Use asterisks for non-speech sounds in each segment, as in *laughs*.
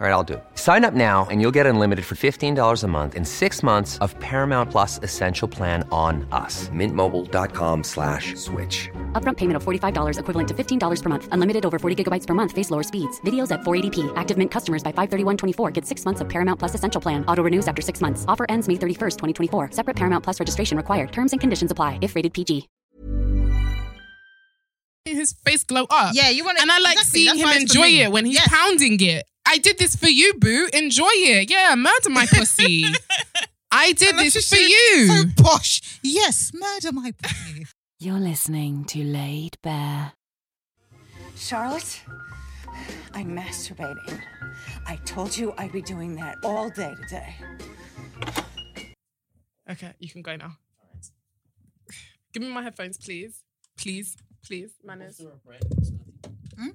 All right, I'll do it. Sign up now and you'll get unlimited for $15 a month in six months of Paramount Plus Essential Plan on us. Mintmobile.com slash switch. Upfront payment of $45 equivalent to $15 per month. Unlimited over 40 gigabytes per month. Face lower speeds. Videos at 480p. Active Mint customers by 531.24 get six months of Paramount Plus Essential Plan. Auto renews after six months. Offer ends May 31st, 2024. Separate Paramount Plus registration required. Terms and conditions apply if rated PG. His face glow up. Yeah, you want And I like exactly, seeing him why it's for enjoy it when he's Yeah. pounding it. I did this for you, boo. Enjoy it. Yeah, murder my pussy. *laughs* I did And this for you. So posh. Yes, murder my pussy. You're listening to Laid Bare. Charlotte, I'm masturbating. I told you I'd be doing that all day today. Okay, you can go now. Give me my headphones, please. Please, please, manners. Hmm?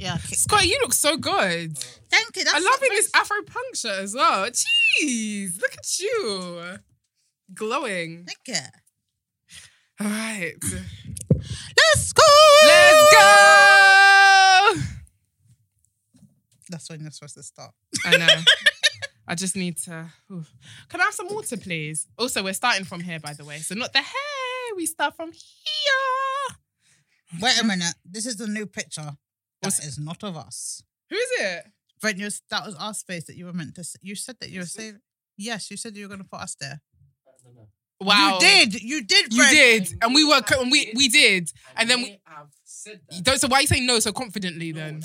Yeah. okay. Scott, you look so good. Thank you. That's I'm loving this Afro punk shirt as well. Jeez, look at you. Glowing. Thank you. All right. Let's go. Let's go. That's when you're supposed to start. I know. *laughs* I just need to. oof. Can I have some water, please? Also, we're starting from here, by the way. So not the hair. We start from here. Wait a minute. This is the new picture. That What's- is not of us. Who is it? Brent, you that was our space that you were meant to. s- You said that you were saving. Yes, you said you were going to put us there. Wow. You did. You did. You did, and we were, and we we did, and then we. I've said you that. Don't, so why are you saying no so confidently then?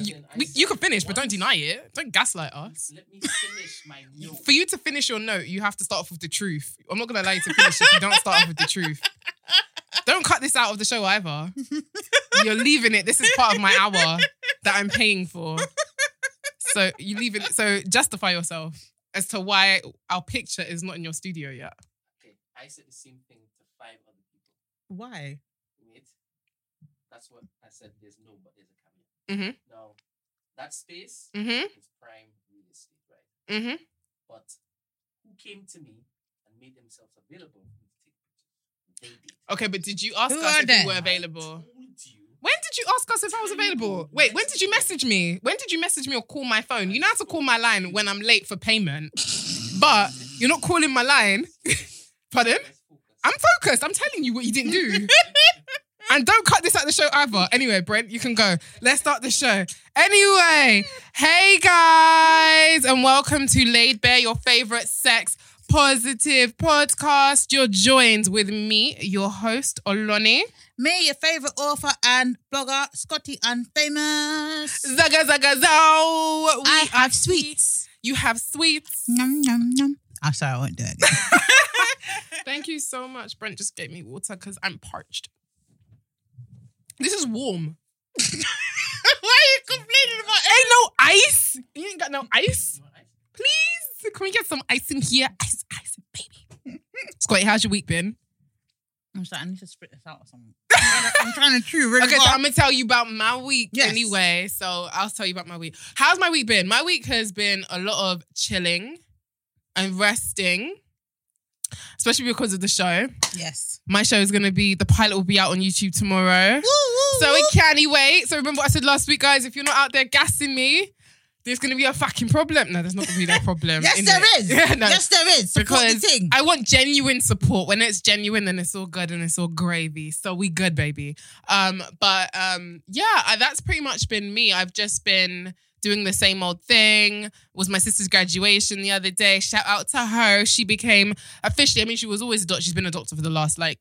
You, we, you can finish, but don't deny it. Don't gaslight us. Let me finish my *laughs* note. For you to finish your note, you have to start off with the truth. I'm not gonna allow you to finish if you don't start off with the truth. *laughs* Don't cut this out of the show either. *laughs* You're leaving it. This is part of my hour that I'm paying for. So you leave it. So justify yourself as to why our picture is not in your studio yet. Okay, I said the same thing to five other people. Why? Wait, that's what I said. There's no, but there's a caveat. Mhm. Now, that space Mhm. is prime real estate, right? Mm-hmm. But who came to me and made themselves available for me to take pictures? They did. Okay, but did you ask Who us if they? we were I available? told you. When did you ask us if I was available? Wait, when did you message me? When did you message me or call my phone? You know how to call my line when I'm late for payment, but you're not calling my line. *laughs* Pardon? I'm focused. I'm telling you what you didn't do. *laughs* And don't cut this out the show either. Anyway, Brent, you can go. Let's start the show. Anyway, hey guys, and welcome to Laid Bare, your favorite sex positive podcast. You're joined with me, your host, Oloni. Me, your favorite author and blogger, Scotty Unfamous. Zaga zaga zow. We I have sweets. You have sweets. Num num num. I'm sorry, I won't do it. *laughs* Thank you so much. Brent just gave me water because I'm parched. This is warm. *laughs* Why are you complaining about it? Ain't no ice. You ain't got no ice. You want ice? Please, can we get some ice in here? Ice, ice, baby. Scotty, how's your week been? I'm sorry, I need to spit this out or something. I'm trying to, I'm trying *laughs* to chew really Okay, so hard. I'm gonna tell you about my week Yes. anyway. So I'll tell you about my week. How's my week been? My week has been a lot of chilling and resting, especially because of the show. Yes. My show is gonna be the pilot will be out on YouTube tomorrow. Woo, woo, So woo. it can't wait. So remember what I said last week, guys. If you're not out there gassing me, there's gonna be a fucking problem. No, there's not gonna be that problem. Yes, there it. is. *laughs* Yeah, no. Yes, there is. Support because the thing. I want genuine support. When it's genuine, then it's all good and it's all gravy. So we good, baby. Um, but um, yeah, that's pretty much been me. I've just been doing the same old thing. It was my sister's graduation the other day. Shout out to her. She became officially. I mean, she was always a doctor. She's been a doctor for the last like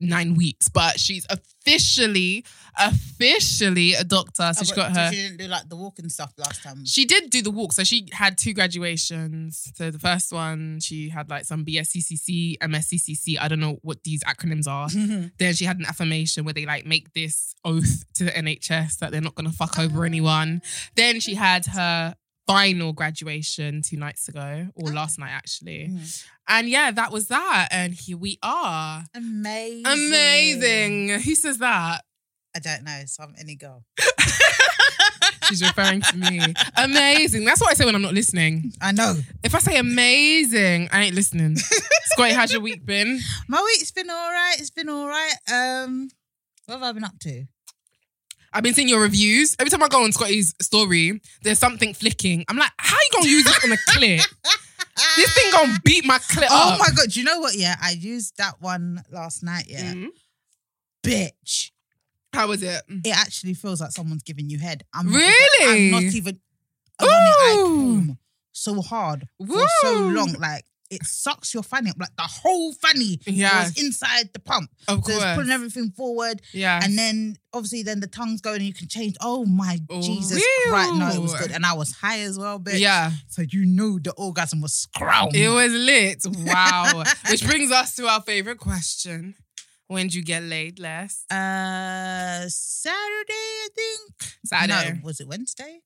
nine weeks, but she's officially, officially a doctor. So Oh, she but got her. She didn't do like the walking stuff last time. She did do the walk. So she had two graduations. So the first one, she had like some BSCCC, MSCCC. I don't know what these acronyms are. *laughs* then she had an affirmation where they like make this oath to the NHS that they're not going to fuck over anyone. Then she had her final graduation two nights ago, or last night actually. Mhm. And yeah, that was that. And here we are. Amazing. Amazing. Who says that? I don't know. Some any girl. She's referring to me. Amazing. That's what I say when I'm not listening. I know. If I say amazing, I ain't listening. Scotty, how's your week been? My week's been all right. It's been all right. Um, what have I been up to? I've been seeing your reviews. Every time I go on Scotty's story, there's something flicking. I'm like, how you gonna use this on a clip? this thing gonna beat my clip Oh up. my god! Do you know what? Yeah, I used that one last night. Yeah, Mhm. bitch. How was it? Mm. It actually feels like someone's giving you head. I'm Really? Even, I'm not even. I'm on it, I Ooh. so hard for so long. Like it sucks your fanny up. Like the whole fanny Yeah. was inside the pump. Of So it's course. pulling everything forward. Yeah. And then obviously then the tongue's going and you can change. Oh my Oh, Jesus Christ. No, it was good. And I was high as well, bitch. yeah. So you knew the orgasm was scrum. It was lit. Wow. *laughs* Which brings us to our favorite question. When did you get laid last? uh Saturday, I think. Saturday. No, was it Wednesday?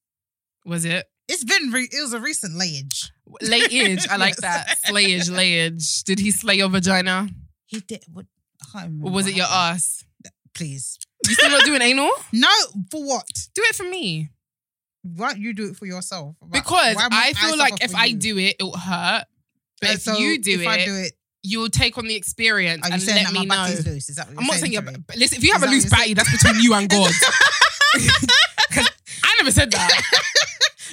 Was it? It's been re- it was a recent layage. Layage. I like *laughs* that. Slayage, layage. Did he slay your vagina? He did what I. Or was it your ass? Please. You still not doing anal? *laughs* No, for what? Do it for me. Why don't you do it for yourself? Why- Because why I feel like if I do it, it'll hurt. But Uh, if so you do if it, I do it, you'll take on the experience are you and saying let that me my know. batty's loose? Is that what you're I'm not saying saying you're. to me? Listen, if you have Is a that loose what batty, that's between you and God. 'Cause *laughs* I never said that. *laughs*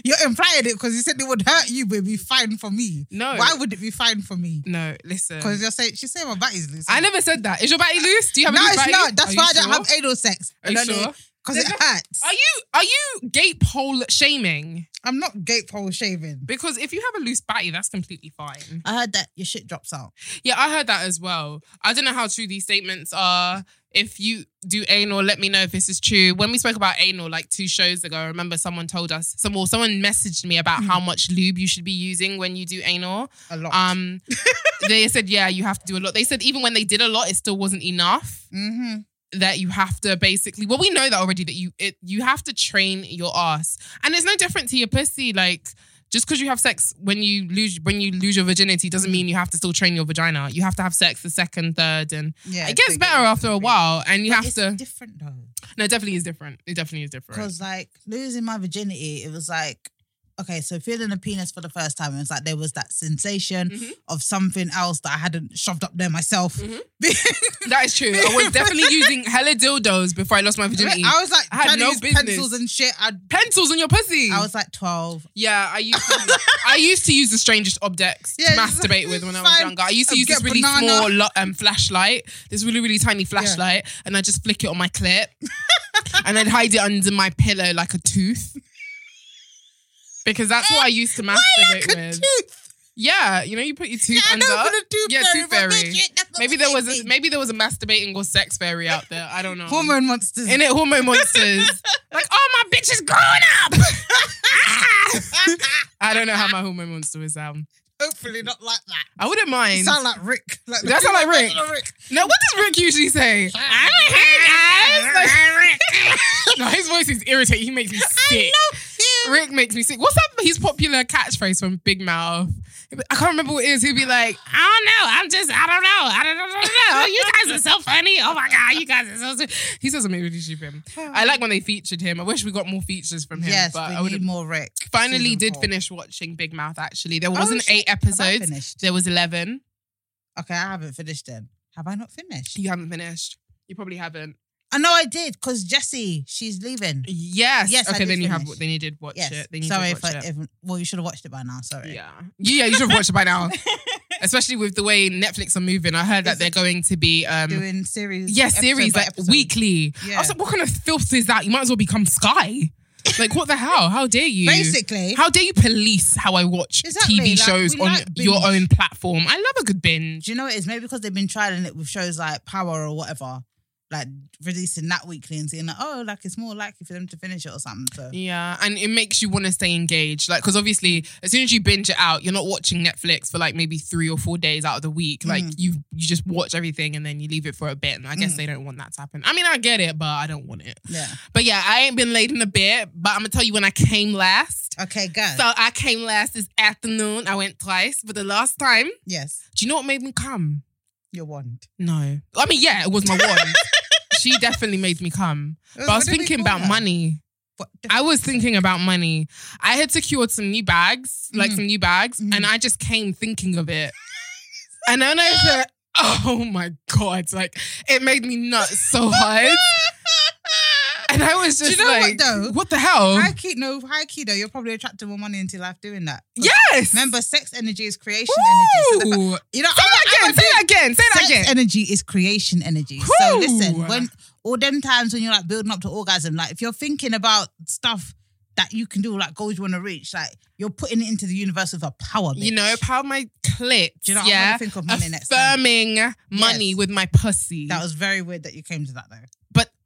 You're implying it because you said it would hurt you, but it'd be fine for me. No. Why would it be fine for me? No, listen. Because you're saying she's saying my batty's loose. I never said that. Is your batty loose? Do you have a no, loose it's batty? not. That's Are why you I don't sure? have anal sex. Are you sure? Because it hurts. Are you are you gape hole shaming? I'm not gape hole shaving. Because if you have a loose batty, that's completely fine. I heard that your shit drops out. Yeah, I heard that as well. I don't know how true these statements are. If you do anal, let me know if this is true. When we spoke about anal like two shows ago, I remember someone told us, some well, someone messaged me about how much lube you should be using when you do anal. A lot. Um, *laughs* they said, yeah, you have to do a lot. They said even when they did a lot, it still wasn't enough. mm-hmm. That you have to basically, well, we know that already. That you it you have to train your ass, and it's no different to your pussy. Like just because you have sex when you lose when you lose your virginity doesn't mean you have to still train your vagina. You have to have sex the second, third, and Yeah, it gets better after a while. And you have it's to. different though. No, it definitely is different. It definitely is different. Because like losing my virginity, it was like okay, so feeling a penis for the first time, it was like there was that sensation Mhm. of something else that I hadn't shoved up there myself. Mhm. *laughs* That is true. I was definitely using hella dildos before I lost my virginity. I was like I had no business. pencils and shit. I Pencils on your pussy. I was like twelve. Yeah, I used to use, I used to use the strangest objects Yeah, to masturbate with when I was younger. I used to I'd use this really banana. small lo- um, flashlight, this really really tiny flashlight, and I'd just flick it on my clit, *laughs* and I'd hide it under my pillow like a tooth, because that's eh, what I used to masturbate Like a with. tooth. Yeah, you know, you put your tooth Yeah, I under. know, for tooth yeah, fairy, tooth but fairy. bitch, shit, that's not Maybe there was a maybe there was a masturbating or sex fairy out there. I don't know. hormone monsters. In it, hormone monsters. *laughs* like, oh, my bitch is growing up. *laughs* I don't know how my hormone monster would um. sound. Hopefully not like that. I wouldn't mind. You sound like Rick. Like That sound like Rick. version Rick. no, what does Rick usually say? *laughs* hey guys. no, his voice is irritating. He makes me sick. Rick makes me sick. What's that? His popular catchphrase from Big Mouth. I can't remember what it is. He'd be like, I don't know. I'm just, I don't know. I don't, I don't know. You guys are so funny. Oh my God, you guys are so stupid. He says something really stupid. I like when they featured him. I wish we got more features from him. Yes, but we I would need more Rick. finally did four. finish watching Big Mouth actually. There Oh, wasn't shit. eight episodes. There was 11. Okay, I haven't finished then. Have I not finished? You haven't finished. You probably haven't. I know I did because Jessie, she's leaving. Yes. Yes, I Okay, did then you have. finish. Then you did watch Yes. it. Then you Sorry did if, watch I, it. if well, you should have watched it by now. Sorry. Yeah. Yeah, you should have watched it by now. *laughs* Especially with the way Netflix are moving. I heard that Is they're going to be um Doing series. yeah, episode series by like episode. weekly. I Yeah. was like, what kind of filth is that? You might as well become Sky. Like, what the hell? How dare you? Basically, How dare you police how I watch Exactly, TV like, shows we on like your own platform? I love a good binge. do you know what it is? Maybe because they've been trialing it with shows like Power or whatever, like releasing that weekly and seeing like, oh, like it's more likely for them to finish it or something. So Yeah, and it makes you want to stay engaged. Like, because obviously, as soon as you binge it out, you're not watching Netflix for like maybe three or four days out of the week. Like, Mm. you you just watch everything and then you leave it for a bit. And I guess Mm. they don't want that to happen. I mean, I get it, but I don't want it. yeah. But yeah, I ain't been laid in a bit. But I'm gonna tell you when I came last. Okay, go. So I came last this afternoon. I went twice, but the last time, yes, do you know what made me come? your wand. No, I mean, yeah, it was my wand. *laughs* she definitely made me come. But I was What did we thinking call about money. What I was thinking about money. I had secured some new bags, like Mhm. some new bags, Mhm. and I just came thinking of it. *laughs* And then I said, oh my God. Like, it made me nuts so hard. *laughs* *laughs* And I was Do you just know what, though? what the hell? High key, no, high key though. You're probably attracting more money into life doing that. yes. Remember, sex energy is creation energy. So fact- you know, Say that again. Say that again. Say that sex again. energy is creation energy. So listen, when all them times when you're like building up to orgasm, like if you're thinking about stuff that you can do, like goals you want to reach, like you're putting it into the universe with a power. You know, power my clit. You know what I'm yeah? gonna think of money next time? Affirming money Yes. with my pussy. that was very weird that you came to that though.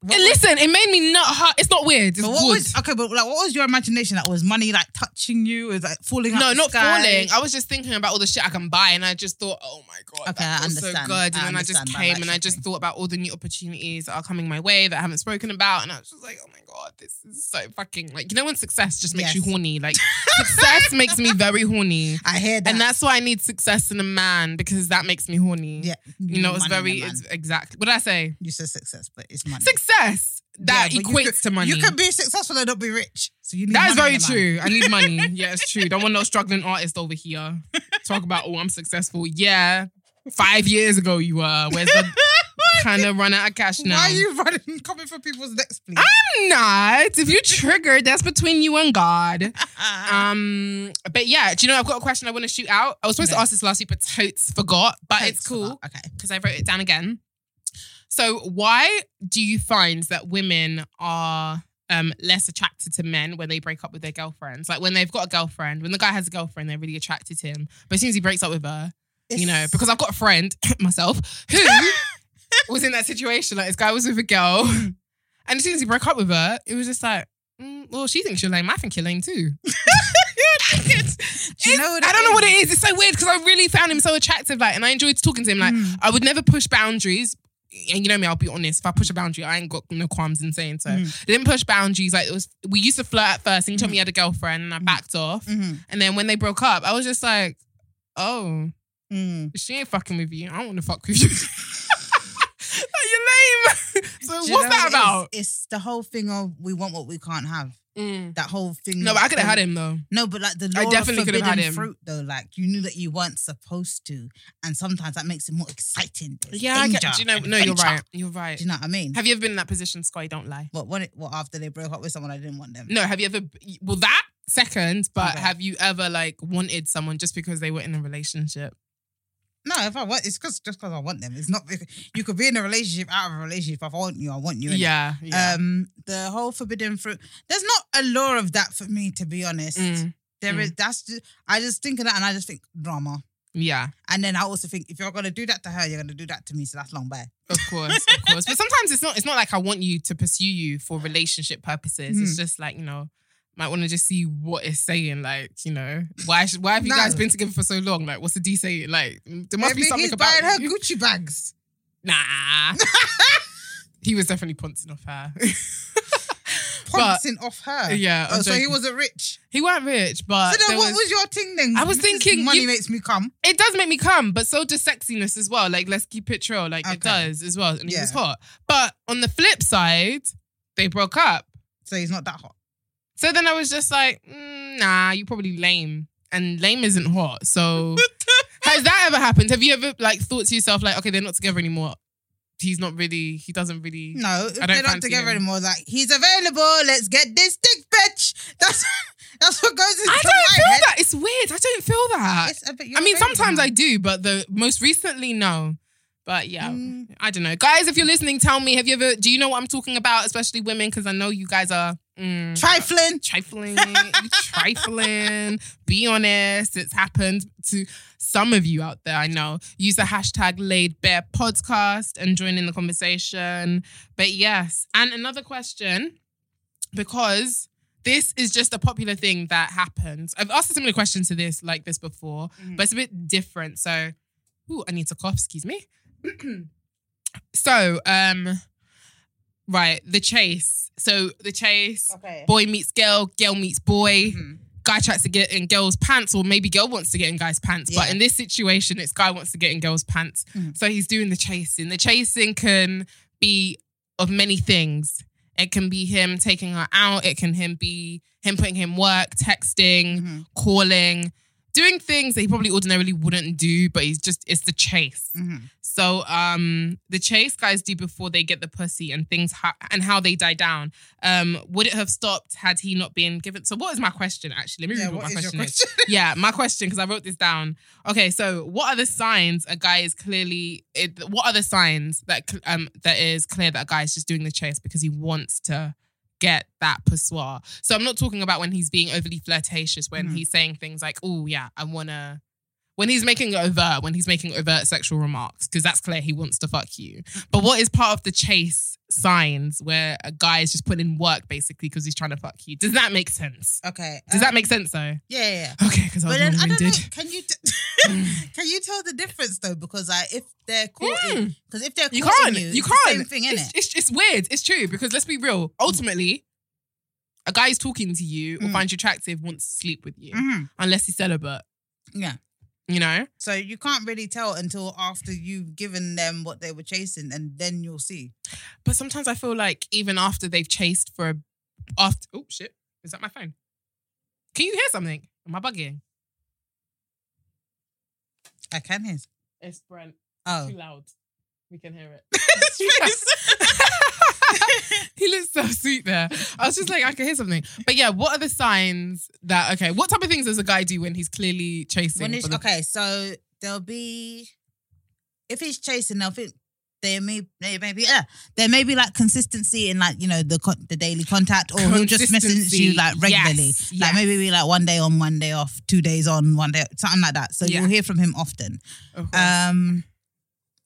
What listen, it made me not hurt. It's not weird. It's But what good. was okay? But like, what was your imagination? That was money like touching you? Was like falling? out no, not sky? falling. I was just thinking about all the shit I can buy, and I just thought, oh my god, Okay, that I feels so understand. good. And I then I just came and I just thought about all the new opportunities that are coming my way that I haven't spoken about, and I was just like, oh my god, this is so fucking like you know when success just makes you horny. Like *laughs* success makes me very horny. I hear that. And that's why I need success in a man because that makes me horny. yeah, You know, it's money very, it's exactly. What did I say? you said success, but it's money. Success that Yeah, equates could- to money. You can be successful and not be rich. So you need That is very in a man. true. I need money. *laughs* Yeah, it's true. Don't want no struggling artist over here. Talk about, oh, I'm successful. Yeah. Five years ago you were. Where's the kind of run out of cash now? Why are you running, coming for people's necks, please? I'm not. If you triggered, that's between you and God. *laughs* Um, but yeah, do you know I've got a question I want to shoot out? I was supposed to ask this last week, but totes forgot. But Totes it's cool forgot. Okay. because I wrote it down again. So why do you find that women are um, less attracted to men when they break up with their girlfriends? Like when they've got a girlfriend, when the guy has a girlfriend, they're really attracted to him. But as soon as he breaks up with her, you know, because I've got a friend, *coughs* myself, who *laughs* was in that situation. Like this guy was with a girl, *laughs* and as soon as he broke up with her, it was just like, mm, well, she thinks you're lame. I think you're lame too. *laughs* *laughs* Do you know what I don't know what it is. It's so weird because I really found him so attractive. Like, and I enjoyed talking to him. Like, Mm. I would never push boundaries. And you know me, I'll be honest. If I push a boundary, I ain't got no qualms in saying so. Mm. I didn't push boundaries. Like it was, we used to flirt at first, and he told me he had a girlfriend, and I backed off. Mhm. And then when they broke up, I was just like, oh, Mm. she ain't fucking with you. I don't want to fuck with you. Like, *laughs* so Do you what's know that what it about? It's the whole thing of we want what we can't have. Mm. That whole thing. No, but I could have had him though. No, but like the I definitely of could have had him. fruit, though, like you knew that you weren't supposed to, and sometimes that makes it more exciting. There's Yeah, I get. Do you know? and No, you're adventure. right. You're right. Do you know what I mean? Have you ever been in that position, Scotty? Don't lie. What? What? What? After they broke up with someone, I didn't want them. No, have you ever? Well, that second, but Okay. have you ever like wanted someone just because they were in a relationship? No, if I want, it's cause, just because I want them. It's not. You could be in a relationship, out of a relationship. If I want you, I want you. Yeah, yeah. Um, the whole forbidden fruit. There's not a law of that for me, to be honest. Mm, There is. mm. That's. Just, I just think of that, and I just think drama. yeah, And then I also think if you're gonna do that to her, you're gonna do that to me. So that's long bye. of course, of *laughs* course. But sometimes it's not. It's not like I want you to pursue you for relationship purposes. It's Mm. just like you know. Might want to just see what it's saying, like you know, why? Why have you No. guys been together for so long? Like, what's the D saying? Like, there must be Maybe something he's about buying her you. Gucci bags. Nah, *laughs* he was definitely pouncing off her. *laughs* but off her. yeah, Oh, so he wasn't rich. he weren't rich, but so then, what was, your thing then? I was This thinking money you- makes me come. it does make me come, but so does sexiness as well. Like, let's keep it real. Like, it does as well. And he was hot. But on the flip side, they broke up. So he's not that hot. So then I was just like, mm, nah, you probably lame. And lame isn't hot. So *laughs* has that ever happened? Have you ever like thought to yourself, like, okay, they're not together anymore? He's not really, he doesn't really. No, they're not together him. anymore, like he's available. Let's get this dick, bitch. *laughs* That's that's what goes into I don't feel head. that. It's weird. I don't feel that. It's a bit- I mean, sometimes now. I do, but the most recently, no. But yeah, Mm. I don't know. Guys, if you're listening, tell me, have you ever, do you know what I'm talking about? Especially women, because I know you guys are mm, Trifling. trifling, trifling. *laughs* Be honest, it's happened to some of you out there. I know. Use the hashtag laid bare podcast and join in the conversation. But yes, and another question, because this is just a popular thing that happens. I've asked a similar question to this like this before, Mhm. but it's a bit different. So, ooh, I need to cough. Excuse me. *clears throat* so, um, right, the chase. So the chase Okay. boy meets girl, girl meets boy. Mhm. Guy tries to get in girl's pants, or maybe girl wants to get in guy's pants. But in this situation, it's guy wants to get in girl's pants. Mhm. So he's doing the chasing. The chasing can be of many things. It can be him taking her out. It can him be him putting him work, texting, Mhm. calling. Doing things that he probably ordinarily wouldn't do, but he's just it's the chase. Mhm. So um the chase guys do before they get the pussy and things ha- and how they die down. Um would it have stopped had he not been given So what is my question actually? Let me Yeah, read what, what my your question is. yeah, my question because I wrote this down. Okay, so what are the signs a guy is clearly it, what are the signs that um that is clear that a guy is just doing the chase because he wants to get that pissoir. So I'm not talking about when he's being overly flirtatious, when Mhm. he's saying things like, "Oh yeah, I wanna." When he's making overt, when he's making overt sexual remarks, because that's clear he wants to fuck you. But what is part of the chase signs where a guy is just putting in work basically because he's trying to fuck you? Does that make sense? Okay. Does that um, make sense though? Yeah, yeah. yeah. Okay, because I was then I don't know. Can you t- *laughs* can you tell the difference though? Because like if they're caught, because if they're You can't. you, You, can't. the same thing, it's, innit? it's, it's weird. It's true because let's be real. Ultimately, a guy is talking to you or Mm. finds you attractive wants to sleep with you Mhm. unless he's celibate. Yeah. You know. So you can't really tell until after you've given them what they were chasing, and then you'll see. But sometimes I feel like even after they've chased for a after oh shit is that my phone? Can you hear something? Am I bugging? I can hear. It's Brent. Oh, Too loud. We can hear it. *laughs* *laughs* *laughs* He looks so sweet there. I was just like, I can hear something. But yeah, what are the signs that okay? What type of things does a guy do when he's clearly chasing? when the- okay, so there'll be if he's chasing, they'll think there may there may be yeah there may be like consistency in like you know the the daily contact, or he'll just message you like regularly, Yes, like yes. maybe be like one day on, one day off, two days on, one day something like that. So Yeah. you'll hear from him often. Um,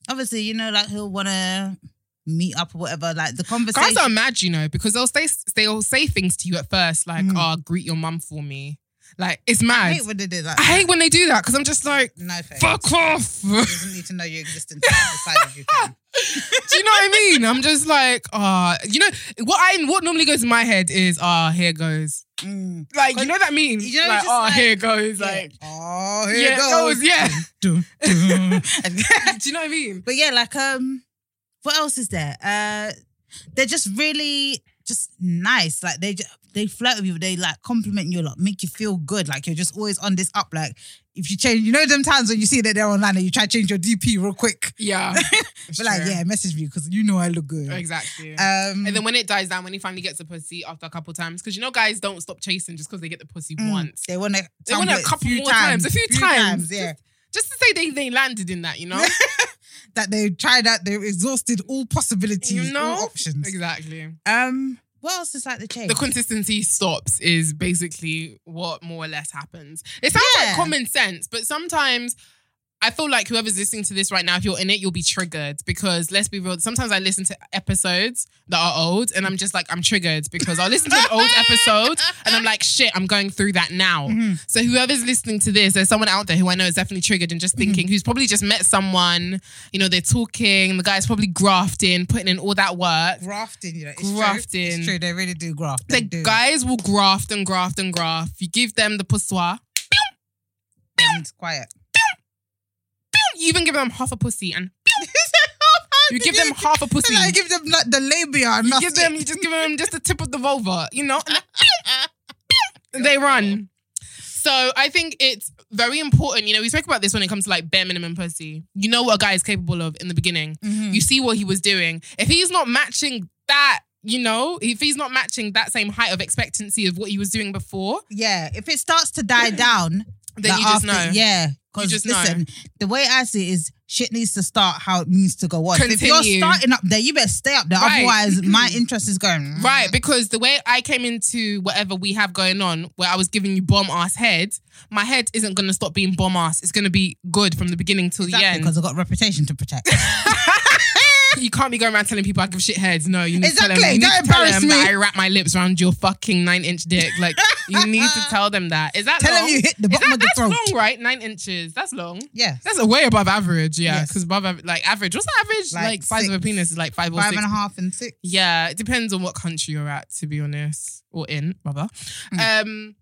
obviously, you know, like he'll want to meet up or whatever. Like the conversation. Guys are mad, you know, because they'll say they'll say things to you at first, like, Mm. "Oh, greet your mum for me." Like it's mad. I hate when they do that. I hate when they do that because I'm just like, No thanks. "Fuck off." *laughs* He doesn't need to know your existence. Decided you can. *laughs* Do you know what I mean? I'm just like, ah, you know what I what normally goes in my head is, ah, here goes. Mm. Like, you know that meme? You know, like, oh, like- here goes. Yeah. Like, oh, here yeah, it goes. yeah. *laughs* Do you know what I mean? but yeah, like um, what else is there? Uh, they're just really just nice. Like they just, they flirt with you. They like compliment you a lot, make you feel good. Like you're just always on this up. Like if you change, you know them times when you see that they're online and you try to change your DP real quick. Yeah. *laughs* But like, yeah, message me because you know I look good. Exactly. Um, and then when it dies down, when he finally gets a pussy after a couple times, because you know guys don't stop chasing just because they get the pussy mm, once. they want to. They want a couple more times, a few times. yeah. Just to say they, they landed in that, you know? *laughs* that they tried out, they exhausted all possibilities, you know? all options. Exactly. Um, what else is like the change? The consistency stops is basically what more or less happens. It sounds Yeah. like common sense, but sometimes I feel like whoever's listening to this right now, if you're in it, you'll be triggered because let's be real. Sometimes I listen to episodes that are old and I'm just like, I'm triggered because I'll listen to an old episode and I'm like, shit, I'm going through that now. Mm-hmm. So whoever's listening to this, there's someone out there who I know is definitely triggered and just Mm-hmm. thinking, who's probably just met someone, you know, they're talking, the guy's probably grafting, putting in all that work. grafting, you know, it's Grafting. True. It's true. They really do graft. The They do. guys will graft and graft and graft. You give them the poussoir, And quiet. You even give them half a pussy, and *laughs* you give them half a pussy. I give them like the labia. And You give them, you just give them just the tip of the vulva, you know. and *laughs* they run. So I think it's very important. You know, we spoke about this when it comes to like bare minimum pussy. You know what a guy is capable of in the beginning. Mhm. You see what he was doing. If he's not matching that, you know, if he's not matching that same height of expectancy of what he was doing before, Yeah, if it starts to die down, then you just after- know. Yeah, because just know. listen, the way I see it is shit needs to start how it needs to go on. If you're starting up there, you better stay up there. Right. Otherwise, *clears throat* my interest is going Right, because the way I came into whatever we have going on, where I was giving you bomb ass head, my head isn't gonna stop being bomb ass. It's gonna be good from the beginning till Exactly, the end. because I've got a reputation to protect. *laughs* you can't be going around telling people I give shit heads. No, you need Exactly, to tell them. Don't to tell embarrass them that. I wrap my lips around your fucking nine inch dick. Like *laughs* you need to tell them that. Is that Tell long? them you hit the bottom that, of the that's throat. long, right? Nine inches. That's long. yeah, That's way above average. Yeah, Yes. because above av- like average. What's the average? Like Like, size of a penis is like five or five six. and a half and six. Yeah, it depends on what country you're at, to be honest, or in rather. Mm. Um,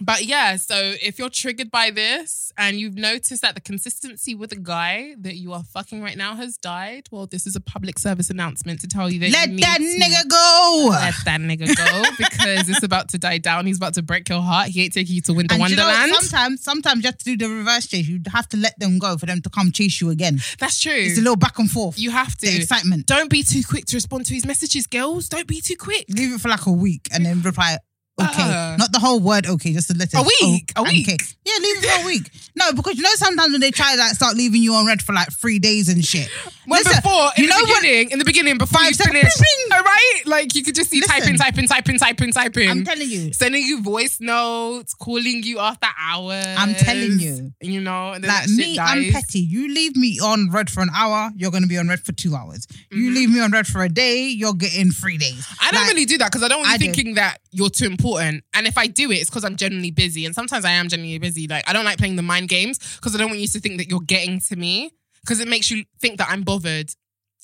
But yeah, so if you're triggered by this and you've noticed that the consistency with a guy that you are fucking right now has died, well, this is a public service announcement to tell you that Let you that nigga go. let that nigga go *laughs* because it's about to die down. He's about to break your heart. He ain't taking you to Winter And you know? Wonderland. sometimes, sometimes you have to do the reverse chase. You have to let them go for them to come chase you again. That's true. It's a little back and forth. you have to. the excitement. Don't be too quick to respond to his messages, girls. Don't be too quick. Leave it for like a week and then reply. Okay, Uh. not the whole word. Okay, just a letter. A week? Oh, A week? Okay. Yeah, leave it for a week. No, because you know sometimes when they try like start leaving you on red for like three days and shit. When Listen, before, in you the know what? beginning, in the beginning, before Five you finish, bing. all right? Like you could just see typing, Listen. typing, typing, typing, typing. I'm telling you. sending you voice notes, calling you after hours. I'm telling you. You know, and then Like that shit me, I'm petty. You leave me on red for an hour, you're gonna be on red for two hours. Mm-hmm. You leave me on red for a day, you're getting three days. I don't Like, really do that because I don't want you I do. thinking that you're too important. And if I do it, it's because I'm genuinely busy. And sometimes I am genuinely busy. Like I don't like playing the mind games because I don't want you to think that you're getting to me because it makes you think that I'm bothered.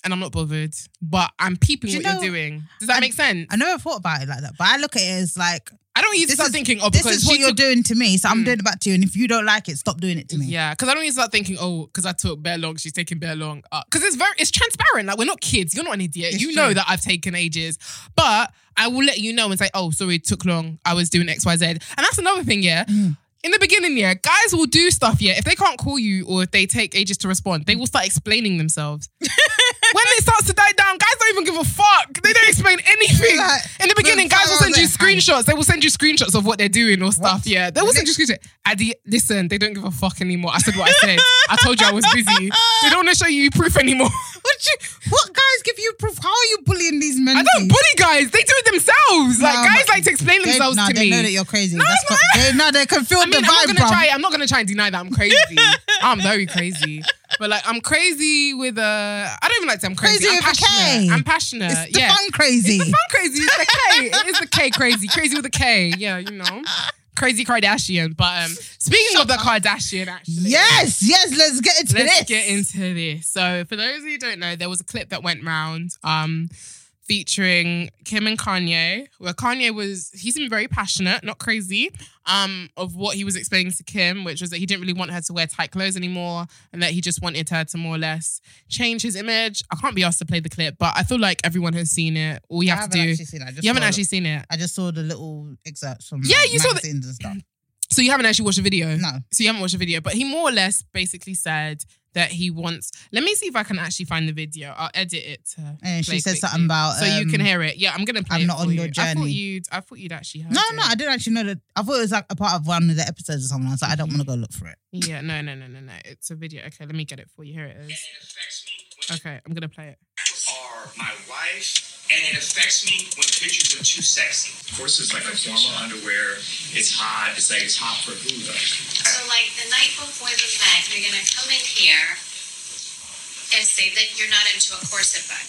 And I'm not bothered, but I'm peeping Do you what know- you're doing. Does that make sense? I never thought about it like that, but I look at it as like I don't to this start is thinking, oh, this because is what she you're took- doing to me, so I'm Mm. doing it back to you. And if you don't like it, stop doing it to me. Yeah, because I don't need to start thinking, oh, because I took bare long, she's taking bare long. Because it's very, it's transparent. Like we're not kids. You're not an idiot. It's you know true. that I've taken ages, but I will let you know and say, oh, sorry, it took long. I was doing X, Y, Z, and that's another thing. Yeah. Mm. In the beginning, yeah, guys will do stuff. Yeah, if they can't call you or if they take ages to respond, they will start explaining themselves. *laughs* when it starts to die down, guys don't even give a fuck. They don't explain anything. Like, In the beginning, guys will send you screenshots. They will send you screenshots of what they're doing or stuff. What? Yeah, they will send you screenshots. Addy, listen, they don't give a fuck anymore. I said what I said. I told you I was busy. They don't want to show you proof anymore. *laughs* What you? What guys give you proof? How are you bullying these men? I don't bully guys. They do it themselves. Like guys like to explain They, themselves no, to they me. know that you're crazy. No, That's I'm they, no, they can feel I mean, the I'm not vibe, gonna bro. try. I'm not gonna try and deny that I'm crazy. I'm very crazy, but like I'm crazy with a. I don't even like to. say I'm crazy. Crazy I'm with a passionate. K. I'm passionate. It's the yeah. fun crazy. It's the fun crazy. It's the K. It is the K crazy. Crazy with a K. Yeah, you know. Crazy Kardashian. But um speaking of the Kardashian, actually. Yes, yes. Let's get into this. Let's get into this. So, for those who don't know, there was a clip that went round um, featuring Kim and Kanye, where Kanye was, he seemed very passionate, not crazy, um, of what he was explaining to Kim, which was that he didn't really want her to wear tight clothes anymore and that he just wanted her to more or less change his image. I can't be asked to play the clip, but I feel like everyone has seen it. All you I have to do. You haven't actually seen it. I just saw the little excerpts from Yeah, like, you saw the- and stuff. So you haven't actually watched the video? No. So you haven't watched the video, but he more or less basically said that he wants. Let me see if I can actually find the video. I'll edit it to. And she play said quickly. something about, so you um, can hear it. Yeah, I'm gonna play. I'm it not for on you. your I thought you'd. I thought you'd actually heard. No, it. no, no, I didn't actually know that. I thought it was like a part of one of the episodes or something. I was like, I don't want to go look for it. Yeah, no, no, no, no, no. It's a video. Okay, let me get it for you. Here it is. Okay, I'm gonna play it. are my wife, and it affects me when pictures are too sexy. Of course, it's like a formal underwear. It's hot. It's like it's hot for who though? So, like the night before the event, you're gonna come in here and say that you're not into a corset bag.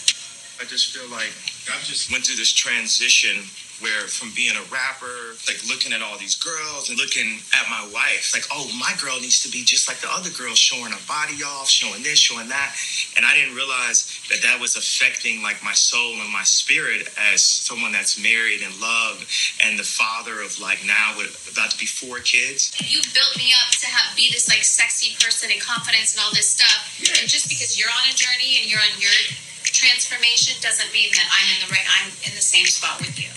I just feel like I've just went through this transition where from being a rapper, like looking at all these girls and looking at my wife, like, oh, my girl needs to be just like the other girls, showing her body off, showing this, showing that. And I didn't realize that that was affecting like my soul and my spirit as someone that's married and loved and the father of like now with about to be four kids. You built me up to have be this like sexy person and confidence and all this stuff. And just because you're on a journey and you're on your transformation doesn't mean that I'm in the right. I'm in the same spot with you.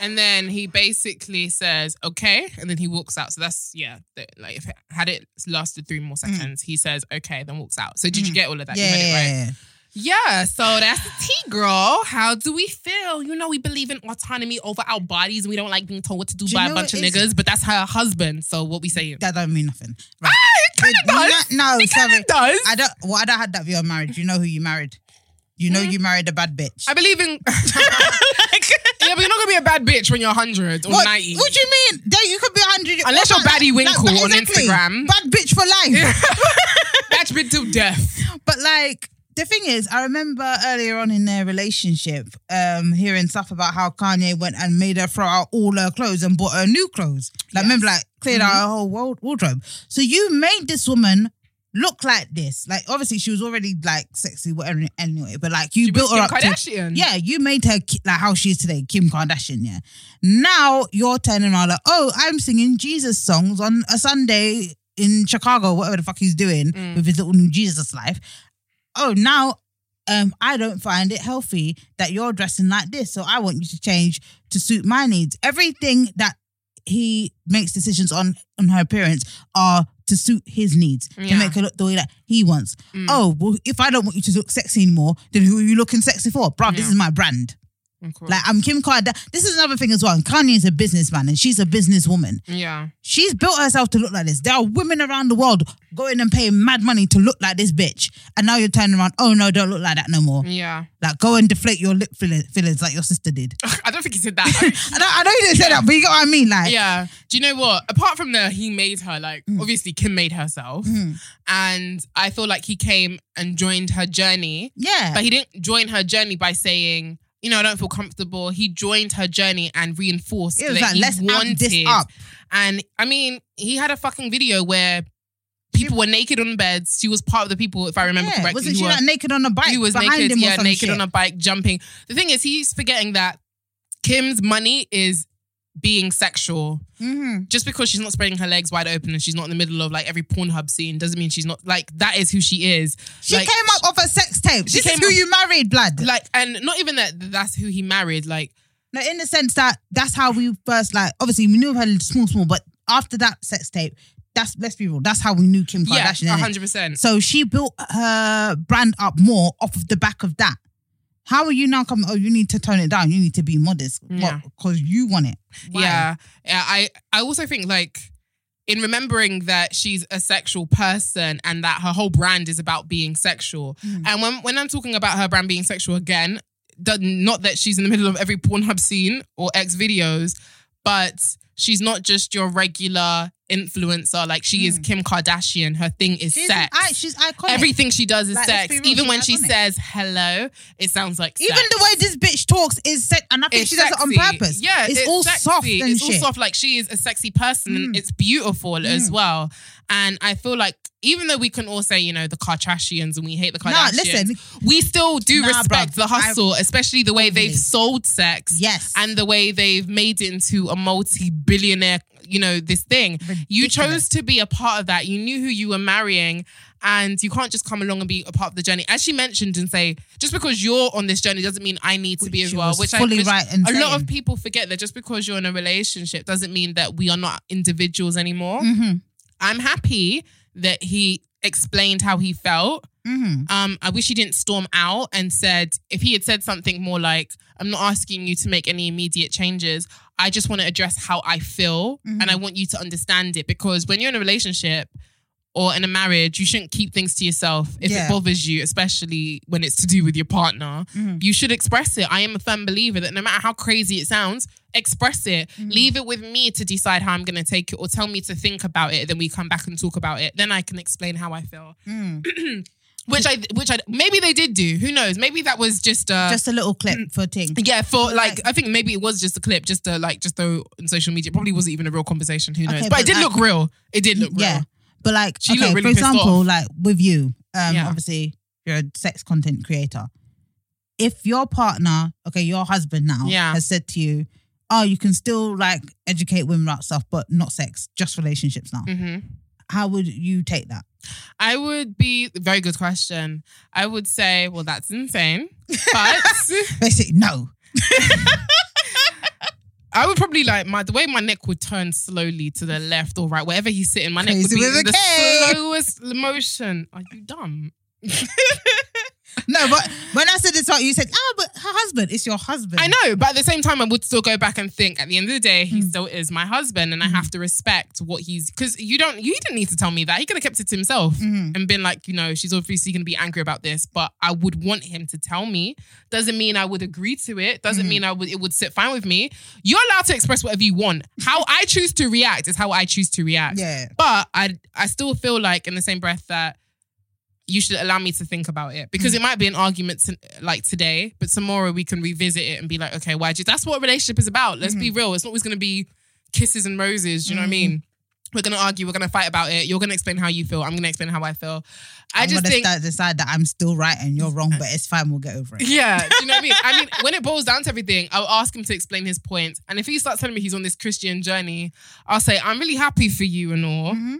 And then he basically says, "Okay," and then he walks out. So that's yeah. the- Like if it, had it lasted three more mm. seconds, he says, "Okay," then walks out. So did you mm. get all of that? Yeah, it yeah, right? yeah. So that's the tea, girl. How do we feel? You know, we believe in autonomy over our bodies. And we don't like being told what to do, Do by a bunch of niggas, but that's her husband. So what we saying? That don't mean nothing. Ah, right. it kind of does. No, It kinda sorry. does. I don't. Well, I don't have that view on marriage. You know who you married. You know mm. you married a bad bitch. I believe in. *laughs* *laughs* yeah, but you're not gonna be a bad bitch when you're 100 or what, 90. what do you mean? There you could be hundred Unless you're Baddie Winkle on Instagram. Bad bitch for life. *laughs* That's been till death. But like the thing is, I remember earlier on in their relationship, um, hearing stuff about how Kanye went and made her throw out all her clothes and bought her new clothes. Like remember, like cleared out her whole ward- wardrobe. So you made this woman look like this. Like obviously she was already like sexy, whatever anyway. But like you She built her Kim up to yeah, you made her like how she is today, Kim Kardashian. Yeah. Now you're turning around like, oh, I'm singing Jesus songs on a Sunday in Chicago, whatever the fuck he's doing Mm. with his little new Jesus life. Oh, now um, I don't find it healthy that you're dressing like this. So I want you to change to suit my needs. Everything that he makes decisions on on her appearance are to suit his needs to Yeah. make her look the way that he wants. Mm. Oh, well, if I don't want you to look sexy anymore, then who are you looking sexy for? Bruv, this is my brand. Like I'm Kim Kardashian. This is another thing as well. Kanye is a businessman and she's a businesswoman. yeah. She's built herself to look like this. There are women around the world going and paying mad money to look like this bitch. And now you're turning around, oh no, don't look like that no more. Yeah. Like go and deflate your lip fillers like your sister did. *laughs* I don't think he said that. *laughs* I- I know, I know you didn't say that, but you get what I mean. Like, yeah. Do you know what? Apart from the he made her, like Mm. obviously Kim made herself. Mhm. And I feel like he came and joined her journey. yeah. But he didn't join her journey by saying, you know, I don't feel comfortable. He joined her journey and reinforced It was that like, he let's wanted. this up. And I mean, he had a fucking video where people were naked on beds. She was part of the people, if I remember yeah. correctly. Wasn't she were- like naked on a bike? he was naked, yeah, naked shit? on a bike, jumping. The thing is, he's forgetting that Kim's money is being sexual. Mhm. Just because she's not spreading her legs wide open and she's not in the middle of like every Pornhub scene doesn't mean she's not like that is who she is. She Like, came up off a sex tape. she This is came who up- you married, blood. like, and not even that that's who he married. Like, No, in the sense that that's how we first like. Obviously, we knew her small, small, but after that sex tape, that's let's be real. That's how we knew Kim Kardashian. innit? hundred percent. So she built her brand up more off of the back of that. How are you now coming? Oh, you need to tone it down. You need to be modest. Yeah. Because you want it. Why? Yeah, yeah. I I also think like in remembering that she's a sexual person and that her whole brand is about being sexual. Mm. And when when I'm talking about her brand being sexual again, the, not that she's in the middle of every Pornhub scene or X videos, but she's not just your regular influencer. Like she is Kim Kardashian. Her thing is Mm. She's, sex. I, she's iconic. Everything she does is Like, sex. Even she's when she says hello, it sounds like Even the way this bitch talks is sex, and I think It's she does it on purpose. Yeah, it's, all sexy. soft It's shit. all soft. Like she is a sexy person, Mm. it's beautiful as well. And I feel like even though we can all say, you know, the Kardashians and we hate the Nah, Kardashians, listen. we still do Nah, respect bruv. the hustle, especially the way they've sold sex. Yes. and the way they've made it into a multi-billionaire, you know, this thing. You chose to be a part of that. You knew who you were marrying. And you can't just come along and be a part of the journey. As she mentioned and say, just because you're on this journey doesn't mean I need to be as well. Which fully I, which right in a lot of people forget that just because you're in a relationship doesn't mean that we are not individuals anymore. Mhm. I'm happy that he explained how he felt. Mhm. Um, I wish he didn't storm out and said if he had said something more like, "I'm not asking you to make any immediate changes. I just want to address how I feel, Mm-hmm. and I want you to understand it." Because when you're in a relationship or in a marriage, you shouldn't keep things to yourself if Yeah. it bothers you, especially when it's to do with your partner. Mm-hmm. You should express it. I am a firm believer that no matter how crazy it sounds, express it. Mm-hmm. Leave it with me to decide how I'm going to take it, or tell me to think about it. Then we come back and talk about it. Then I can explain how I feel. Mm. *clears throat* which I, which I, maybe they did do. Who knows? Maybe that was just uh, Just a little clip for Ting. yeah, for like, I think maybe it was just a clip, just to like, just though on social media, probably wasn't even a real conversation. Who knows? Okay, but, it did I- look real. It did look real. But like, She okay, looked really for pissed example, off. like with you, um, Yeah. obviously you're a sex content creator. If your partner, okay, your husband now, Yeah. has said to you, "Oh, you can still like educate women about stuff, but not sex, just relationships now," hmm how would you take that? I would be very good question. I would say, well, that's insane, but *laughs* Basically, no. *laughs* I would probably like my the way my neck would turn slowly to the left or right, wherever he's sitting. My neck would be in the K. slowest motion. Are you dumb? *laughs* No, but when I said this out, you said, "Ah, but her husband, it's your husband." I know, but at the same time, I would still go back and think. At the end of the day, he still is my husband, and I have to respect what he's. Because you don't, you didn't need to tell me that. He could have kept it to himself Mm-hmm. and been like, you know, she's obviously going to be angry about this, but I would want him to tell me. Doesn't mean I would agree to it. Doesn't Mm-hmm. mean I would. It would sit fine with me. You're allowed to express whatever you want. How I choose to react is how I choose to react. Yeah. But I, I still feel like in the same breath that you should allow me to think about it because Mm. it might be an argument to, like today, but tomorrow we can revisit it and be like, okay, why? You, That's what a relationship is about. Let's Mm-hmm. be real. It's not always going to be kisses and roses. Do you know what I mean? We're gonna argue. We're gonna fight about it. You're gonna explain how you feel. I'm gonna explain how I feel. I I'm just think decide that I'm still right and you're wrong, but it's fine. We'll get over it. *laughs* Yeah, do you know what I mean? I mean, when it *laughs* boils down to everything, I'll ask him to explain his points. And if he starts telling me he's on this Christian journey, I'll say, I'm really happy for you and all, Mhm.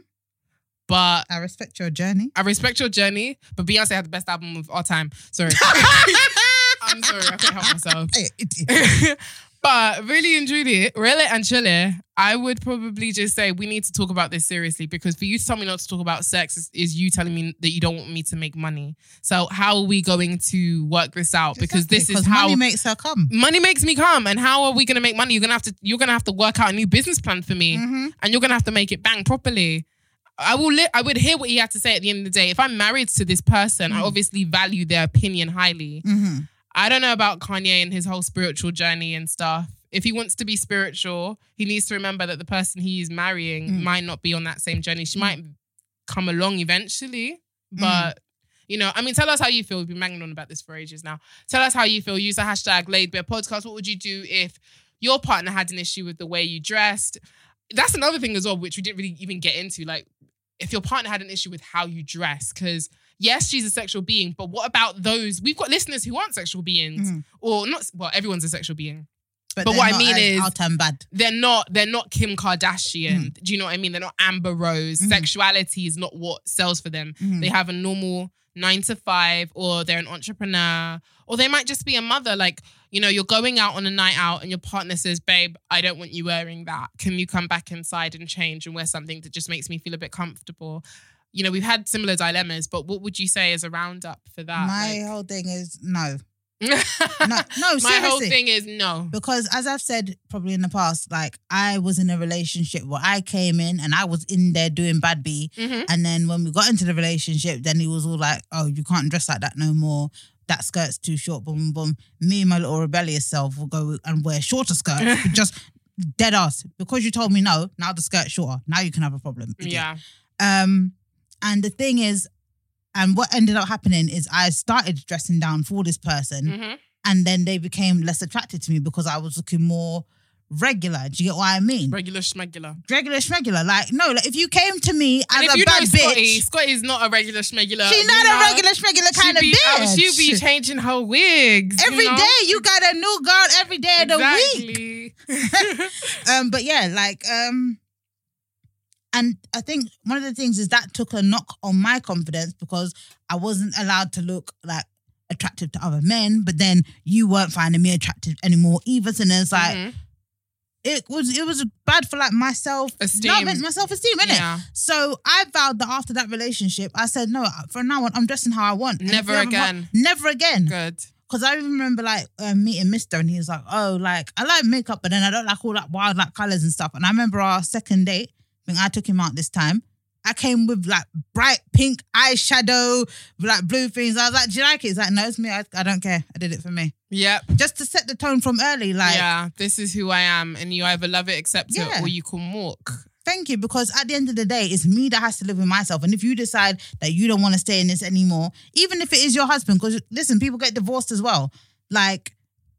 But I respect your journey. I respect your journey. But Beyonce had the best album of all time. Sorry. *laughs* *laughs* I'm sorry, I can't help myself. *laughs* But really and truly, really and truly, I would probably just say we need to talk about this seriously because for you to tell me not to talk about sex is, is you telling me that you don't want me to make money. So how are we going to work this out? Because this is how money makes her come. money makes me come. And how are we gonna make money? You're gonna have to you're gonna have to work out a new business plan for me, Mhm. and you're gonna have to make it bang properly. I will. Li- I would hear what he had to say at the end of the day. If I'm married to this person, I obviously value their opinion highly. Mhm. I don't know about Kanye and his whole spiritual journey and stuff. If he wants to be spiritual, he needs to remember that the person he is marrying Mm. might not be on that same journey. She might come along eventually, Mm. but you know, I mean, tell us how you feel. We've been banging on about this for ages now. Tell us how you feel. Use the hashtag laid bare podcast. What would you do if your partner had an issue with the way you dressed? That's another thing as well, which we didn't really even get into. Like, if your partner had an issue with how you dress, because yes, she's a sexual being, but what about those? We've got listeners who aren't sexual beings, Mhm. or not. Well, everyone's a sexual being. But, But what I mean is- out and bad. They're not. They're not Kim Kardashian. Mm. Do you know what I mean? They're not Amber Rose. Mhm. Sexuality is not what sells for them. Mhm. They have a normal nine to five, or they're an entrepreneur, or they might just be a mother. Like, you know, you're going out on a night out and your partner says, Babe, I don't want you wearing that. Can you come back inside and change and wear something that just makes me feel a bit comfortable? You know, we've had similar dilemmas, but what would you say is a roundup for that? My Like- whole thing is no. no, *laughs* No, no, My whole thing is no. Because as I've said probably in the past, like I was in a relationship where I came in and I was in there doing bad B. Mhm. And then when we got into the relationship, then he was all like, Oh, you can't dress like that no more. That skirt's too short, boom, boom, boom. Me and my little rebellious self will go and wear shorter skirts. *laughs* just dead ass. Because you told me no, now the skirt's shorter. Now you can have a problem. idiot. Yeah. Um, and the thing is, and what ended up happening is I started dressing down for this person, Mhm. and then they became less attracted to me because I was looking more regular. Do you get what I mean? Regular schmegular. regular, schmegular. Like no, like if you came to me as And if a you bad know Scotty, bitch, Scotty's not a regular schmegular. she's not know? a regular, schmegular kind She'd of be, oh, bitch. she'd be changing her wigs Every you day you got a new girl every day of the week. *laughs* Um, but yeah, like um, and I think one of the things is that took a knock on my confidence because I wasn't allowed to look like attractive to other men, but then you weren't finding me attractive anymore either. So then it's like Mhm. It was it was bad for like myself Esteem. no, my self esteem, innit? Yeah. So I vowed that after that relationship, I said no. From now on, I'm dressing how I want. And Never again. Never again. Good. Because I remember like um, meeting Mister and he was like, "Oh, like I like makeup, but then I don't like all that wild like colors and stuff." And I remember our second date when I took him out this time. I came with like bright pink eyeshadow, like blue things. I was like, "Do you like it?" He's like, "No, it's me. I, I don't care. I did it for me, Yep. just to set the tone from early." Like, yeah. This is who I am, and you either love it, accept Yeah. it, or you can walk. thank you because at the end of the day it's me that has to live with myself and if you decide that you don't want to stay in this anymore even if it is your husband because listen people get divorced as well like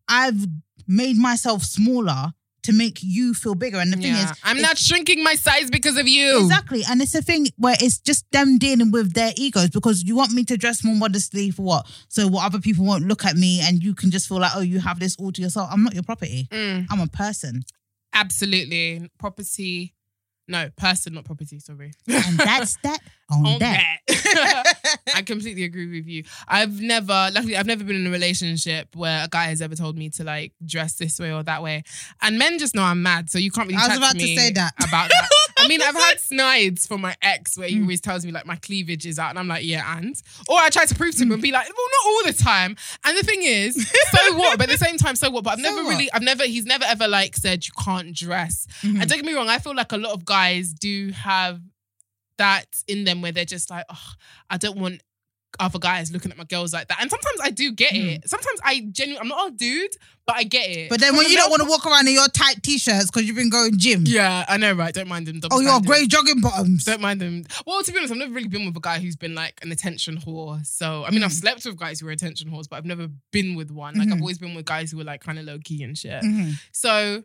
i've made myself smaller to make you feel bigger and the thing Yeah. is I'm not shrinking my size because of you. Exactly. And it's a thing where it's just them dealing with their egos because you want me to dress more modestly for what? So what other people won't look at me and you can just feel like, oh, you have this all to yourself. I'm not your property. Mm, I'm a person. absolutely. Property. No, person, not property. Sorry. And that's *laughs* that on, on that. that. *laughs* I completely agree with you. I've never, luckily, I've never been in a relationship where a guy has ever told me to like dress this way or that way. And men just know I'm mad, so you can't really I was about to to say that. about *laughs* that. I mean, I've had snides from my ex where he always tells me like my cleavage is out, and I'm like, yeah, and or I try to prove to him and be like, well, not all the time. And the thing is, so *laughs* what? But at the same time, so what? But I've So never what? really, I've never, he's never ever like said you can't dress. Mhm. And don't get me wrong, I feel like a lot of guys do have that in them where they're just like, oh, I don't want other guys looking at my girls like that. And sometimes I do get it. Sometimes I genuinely, I'm not a dude, but I get it. Mm. But then From when a you don't want to walk around in your tight t-shirts because you've been going gym. Yeah, I know, right? Don't mind them. Oh, your standards. grey jogging bottoms. Don't mind them. Well, to be honest, I've never really been with a guy who's been like an attention whore. So, I mean, I've Mm. slept with guys who were attention whores, but I've never been with one. Like, I've Mhm. always been with guys who were like kind of low key and shit. Mhm. So,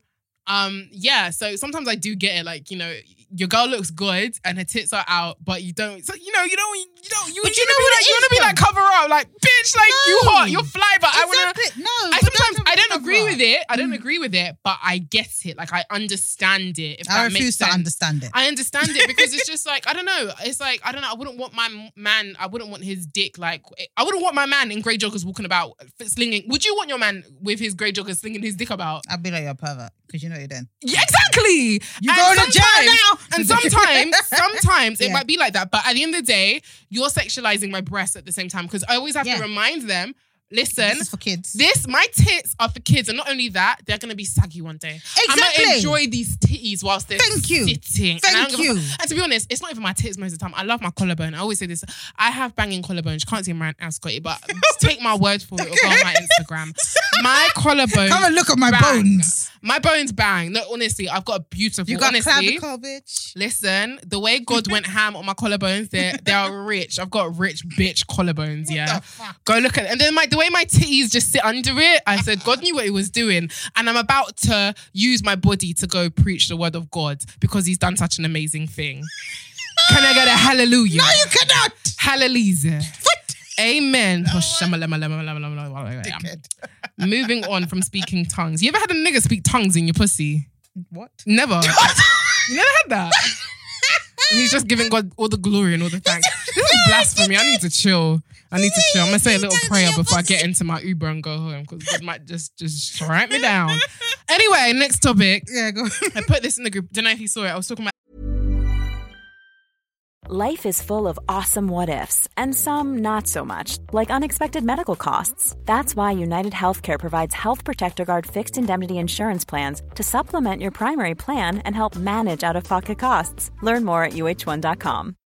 um, yeah. So sometimes I do get it. Like you know, your girl looks good and her tits are out, but you don't. So you know, you don't. You don't. You, But you you know what like, you want to be like cover up, like bitch, like you hot, you're fly, but I want to. No, I sometimes don't I don't agree with it. I don't Mm. agree with it, but I get it. Like I understand it. If I that makes refuse to understand it. I understand it because it's *laughs* just like I don't know. It's like I don't know. I wouldn't want my man. I wouldn't want his dick. Like I wouldn't want my man in grey joggers walking about slinging. Would you want your man with his grey joggers slinging his dick about? I'd be like you're a pervert because you know you're then. Yeah, exactly. You And go to jail now. And *laughs* sometimes, sometimes it Yeah. might be like that. But at the end of the day, you're sexualizing my breasts at the same time because I always have Yeah. to remind them. Listen, This is for kids. this my tits are for kids, and not only that, they're gonna be saggy one day. I'm Exactly. gonna enjoy these titties whilst they're Thank you. sitting. Thank don't give a you. and to be honest, it's not even my tits most of the time. I love my collarbone. I always say this. I have banging collarbones. You can't see my ass now, Scotty, but just *laughs* take my word for it. Or go on my Instagram. *laughs* My collarbone. Come and look at my bang. bones. My bones bang. No, honestly, I've got a beautiful. You got honestly, clavicle, bitch. Listen, the way God went *laughs* ham on my collarbones, they they are rich. I've got rich bitch collarbones. Yeah, go look at it. And then my the way my titties just sit under it, I said God knew what He was doing, and I'm about to use my body to go preach the word of God because He's done such an amazing thing. Can I get a hallelujah? No, you cannot. Hallelujah. What? Amen. Moving on from speaking tongues. You ever had a nigga speak tongues in your pussy? What? Never. *laughs* You never had that? He's just giving God all the glory and all the thanks. *laughs* This is blasphemy. I need to chill. I need to chill. I'm gonna say a little prayer before I get into my Uber and go home because it might just just strike me down. *laughs* Anyway, next topic. Yeah, go. I put this in the group. Don't know if you saw it. I was talking about Life is full of awesome what ifs, and some not so much, like unexpected medical costs. That's why United Healthcare provides Health Protector Guard fixed indemnity insurance plans to supplement your primary plan and help manage out of pocket costs. Learn more at uh1.com.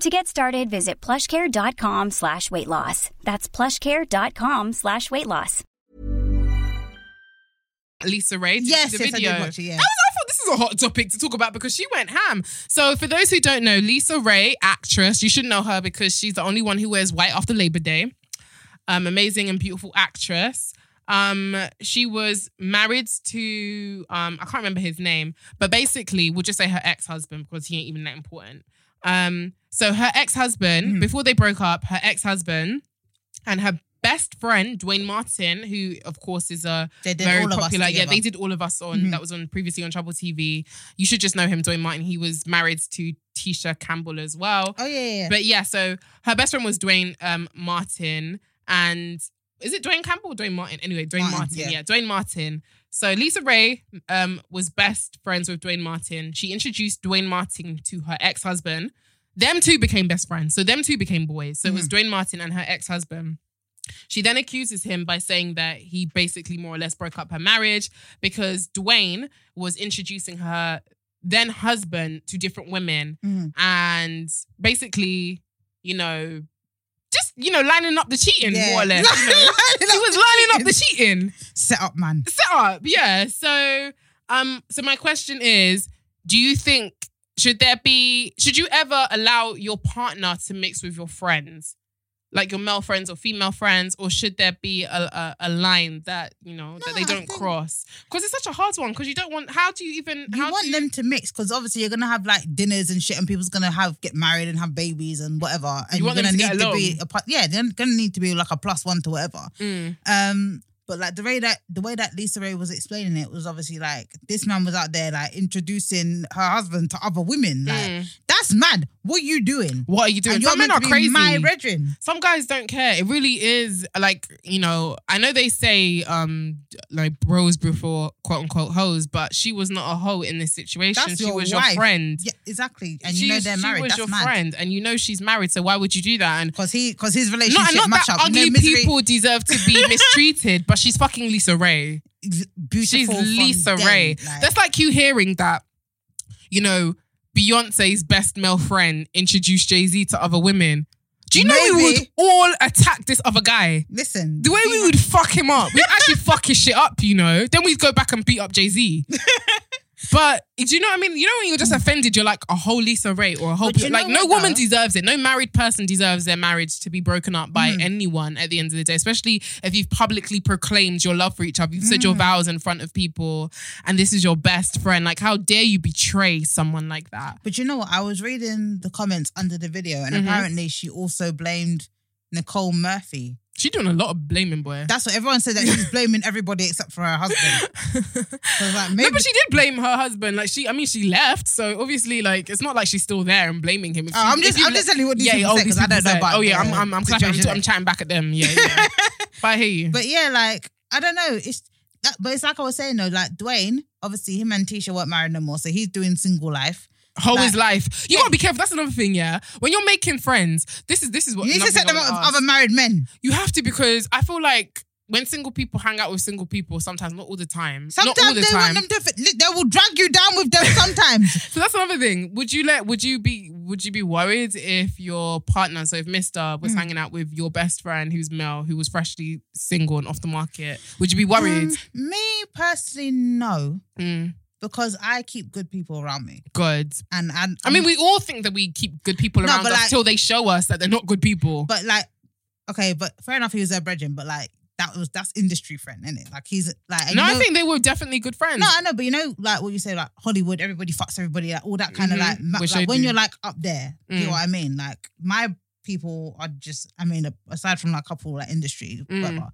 To get started, visit plushcare.com slash weight loss. That's plushcare.com slash weight loss. LisaRaye. Did Yes, the yes, I did watch it, yeah. I, was, I thought this is a hot topic to talk about because she went ham. So for those who don't know, LisaRaye, actress, you should know her because she's the only one who wears white after Labor Day. Um, amazing and beautiful actress. Um, she was married to um, I can't remember his name, but basically we'll just say her ex-husband because he ain't even that important. Um, so her ex-husband, Mhm. before they broke up, her ex-husband and her best friend, Duane Martin, who of course is a They did very all of us popular. Yeah, they did all of us on Mhm. that was on previously on Trouble TV. You should just know him, Duane Martin. He was married to Tisha Campbell as well. Oh yeah, yeah. yeah. But yeah, so her best friend was Duane um, Martin, and is it Duane Campbell or Duane Martin? Anyway, Duane Martin, Martin. yeah. Yeah. Duane Martin. So LisaRaye um, was best friends with Duane Martin. She introduced Duane Martin to her ex husband. Them two became best friends. So them two became boys. So it was Duane Martin and her ex husband. She then accuses him by saying that he basically more or less broke up her marriage because Duane was introducing her then husband to different women Mhm. and basically, you know, you know, lining up the cheating Yeah. more or less. You know? *laughs* he was lining up the cheating set up, man. set up. Yeah. So, um, so my question is, do you think should there be should you ever allow your partner to mix with your friends? Like your male friends or female friends, or should there be a, a, a line that you know that they don't think- cross? Because it's such a hard one. Because you don't want. How do you even? You how want do you, them to mix because obviously you're gonna have like dinners and shit, and people's gonna have get married and have babies and whatever. And You want are them gonna to need to be a. Yeah, they're gonna need to be like a plus one to whatever. Mm. Um, but like the way that the way that LisaRaye was explaining it was obviously like this man was out there like introducing her husband to other women. Like Mm. that's mad. What are you doing? What are you doing? And Some men are crazy. My brethren. some guys don't care. It really is like, you know, I know they say um like bros before quote unquote hoes, but she was not a hoe in this situation. That's she was wife. your friend. Yeah, exactly. And you know they're married. she was That's your mad. friend, and you know she's married. So why would you do that? And Because he, because his relationship not match that up. Ugly misery- people deserve to be mistreated, *laughs* but she's fucking LisaRaye. beautiful. She's LisaRaye. like- That's like you hearing that, you know, Beyonce's best male friend introduced Jay Z to other women, do you know we would all attack this other guy? Listen, The way we would fuck him up, we'd actually *laughs* fuck his shit up, you know. Then we'd go back and beat up Jay Z. *laughs* But do you know what I mean? You know when you're just offended, you're like a whole LisaRaye or a whole But you like know no what, woman though? deserves it. No married person deserves their marriage to be broken up by Mm. anyone at the end of the day, especially if you've publicly proclaimed your love for each other. You've said Mm. your vows in front of people, and this is your best friend. Like, how dare you betray someone like that? But you know what? I was reading the comments under the video, and Mhm. apparently she also blamed Nicole Murphy. She's doing a lot of blaming, boy. That's what everyone said that she's *laughs* blaming everybody except for her husband. So like, no, maybe. but she did blame her husband. Like she, I mean, she left, so obviously, like it's not like she's still there and blaming him. If Oh, I'm just- I'm let- just telling you what these people oh, said, 'cause I don't know said. about Oh yeah, I'm, I'm, I'm, clapping, I'm. I'm chatting back at them. Yeah, yeah. *laughs* but I hear you. But yeah, like I don't know. It's that, but it's like I was saying though. Like Duane, obviously him and Tisha weren't married no more, so he's doing single life. Whole like- life. You gotta be careful. That's another thing. Yeah, when you're making friends, this is this is what You need to set them up with other married men. You have to because I feel like when single people hang out with single people, sometimes not all the time. Sometimes not all the they time. want them to. They will drag you down with them sometimes. *laughs* So that's another thing. Would you let? Would you be? Would you be worried if your partner, so if Mister was Mm. hanging out with your best friend who's male, who was freshly single and off the market? Would you be worried? Um, me personally, no, Mm, because I keep good people around me, good. and and I mean, we all think that we keep good people No, around us like- till they show us that they're not good people. But like, okay, but fair enough, he was their brethren, but like that was that's industry friend, isn't it? Like he's like no, you I think they were definitely good friends. No, I know, but you know, like what you say, like Hollywood, everybody fucks everybody, like all that kind of Mhm, like, like when do. you're like up there, you know Mm. what I mean? Like my people are just, I mean, aside from like a couple like industry, Mm. whatever,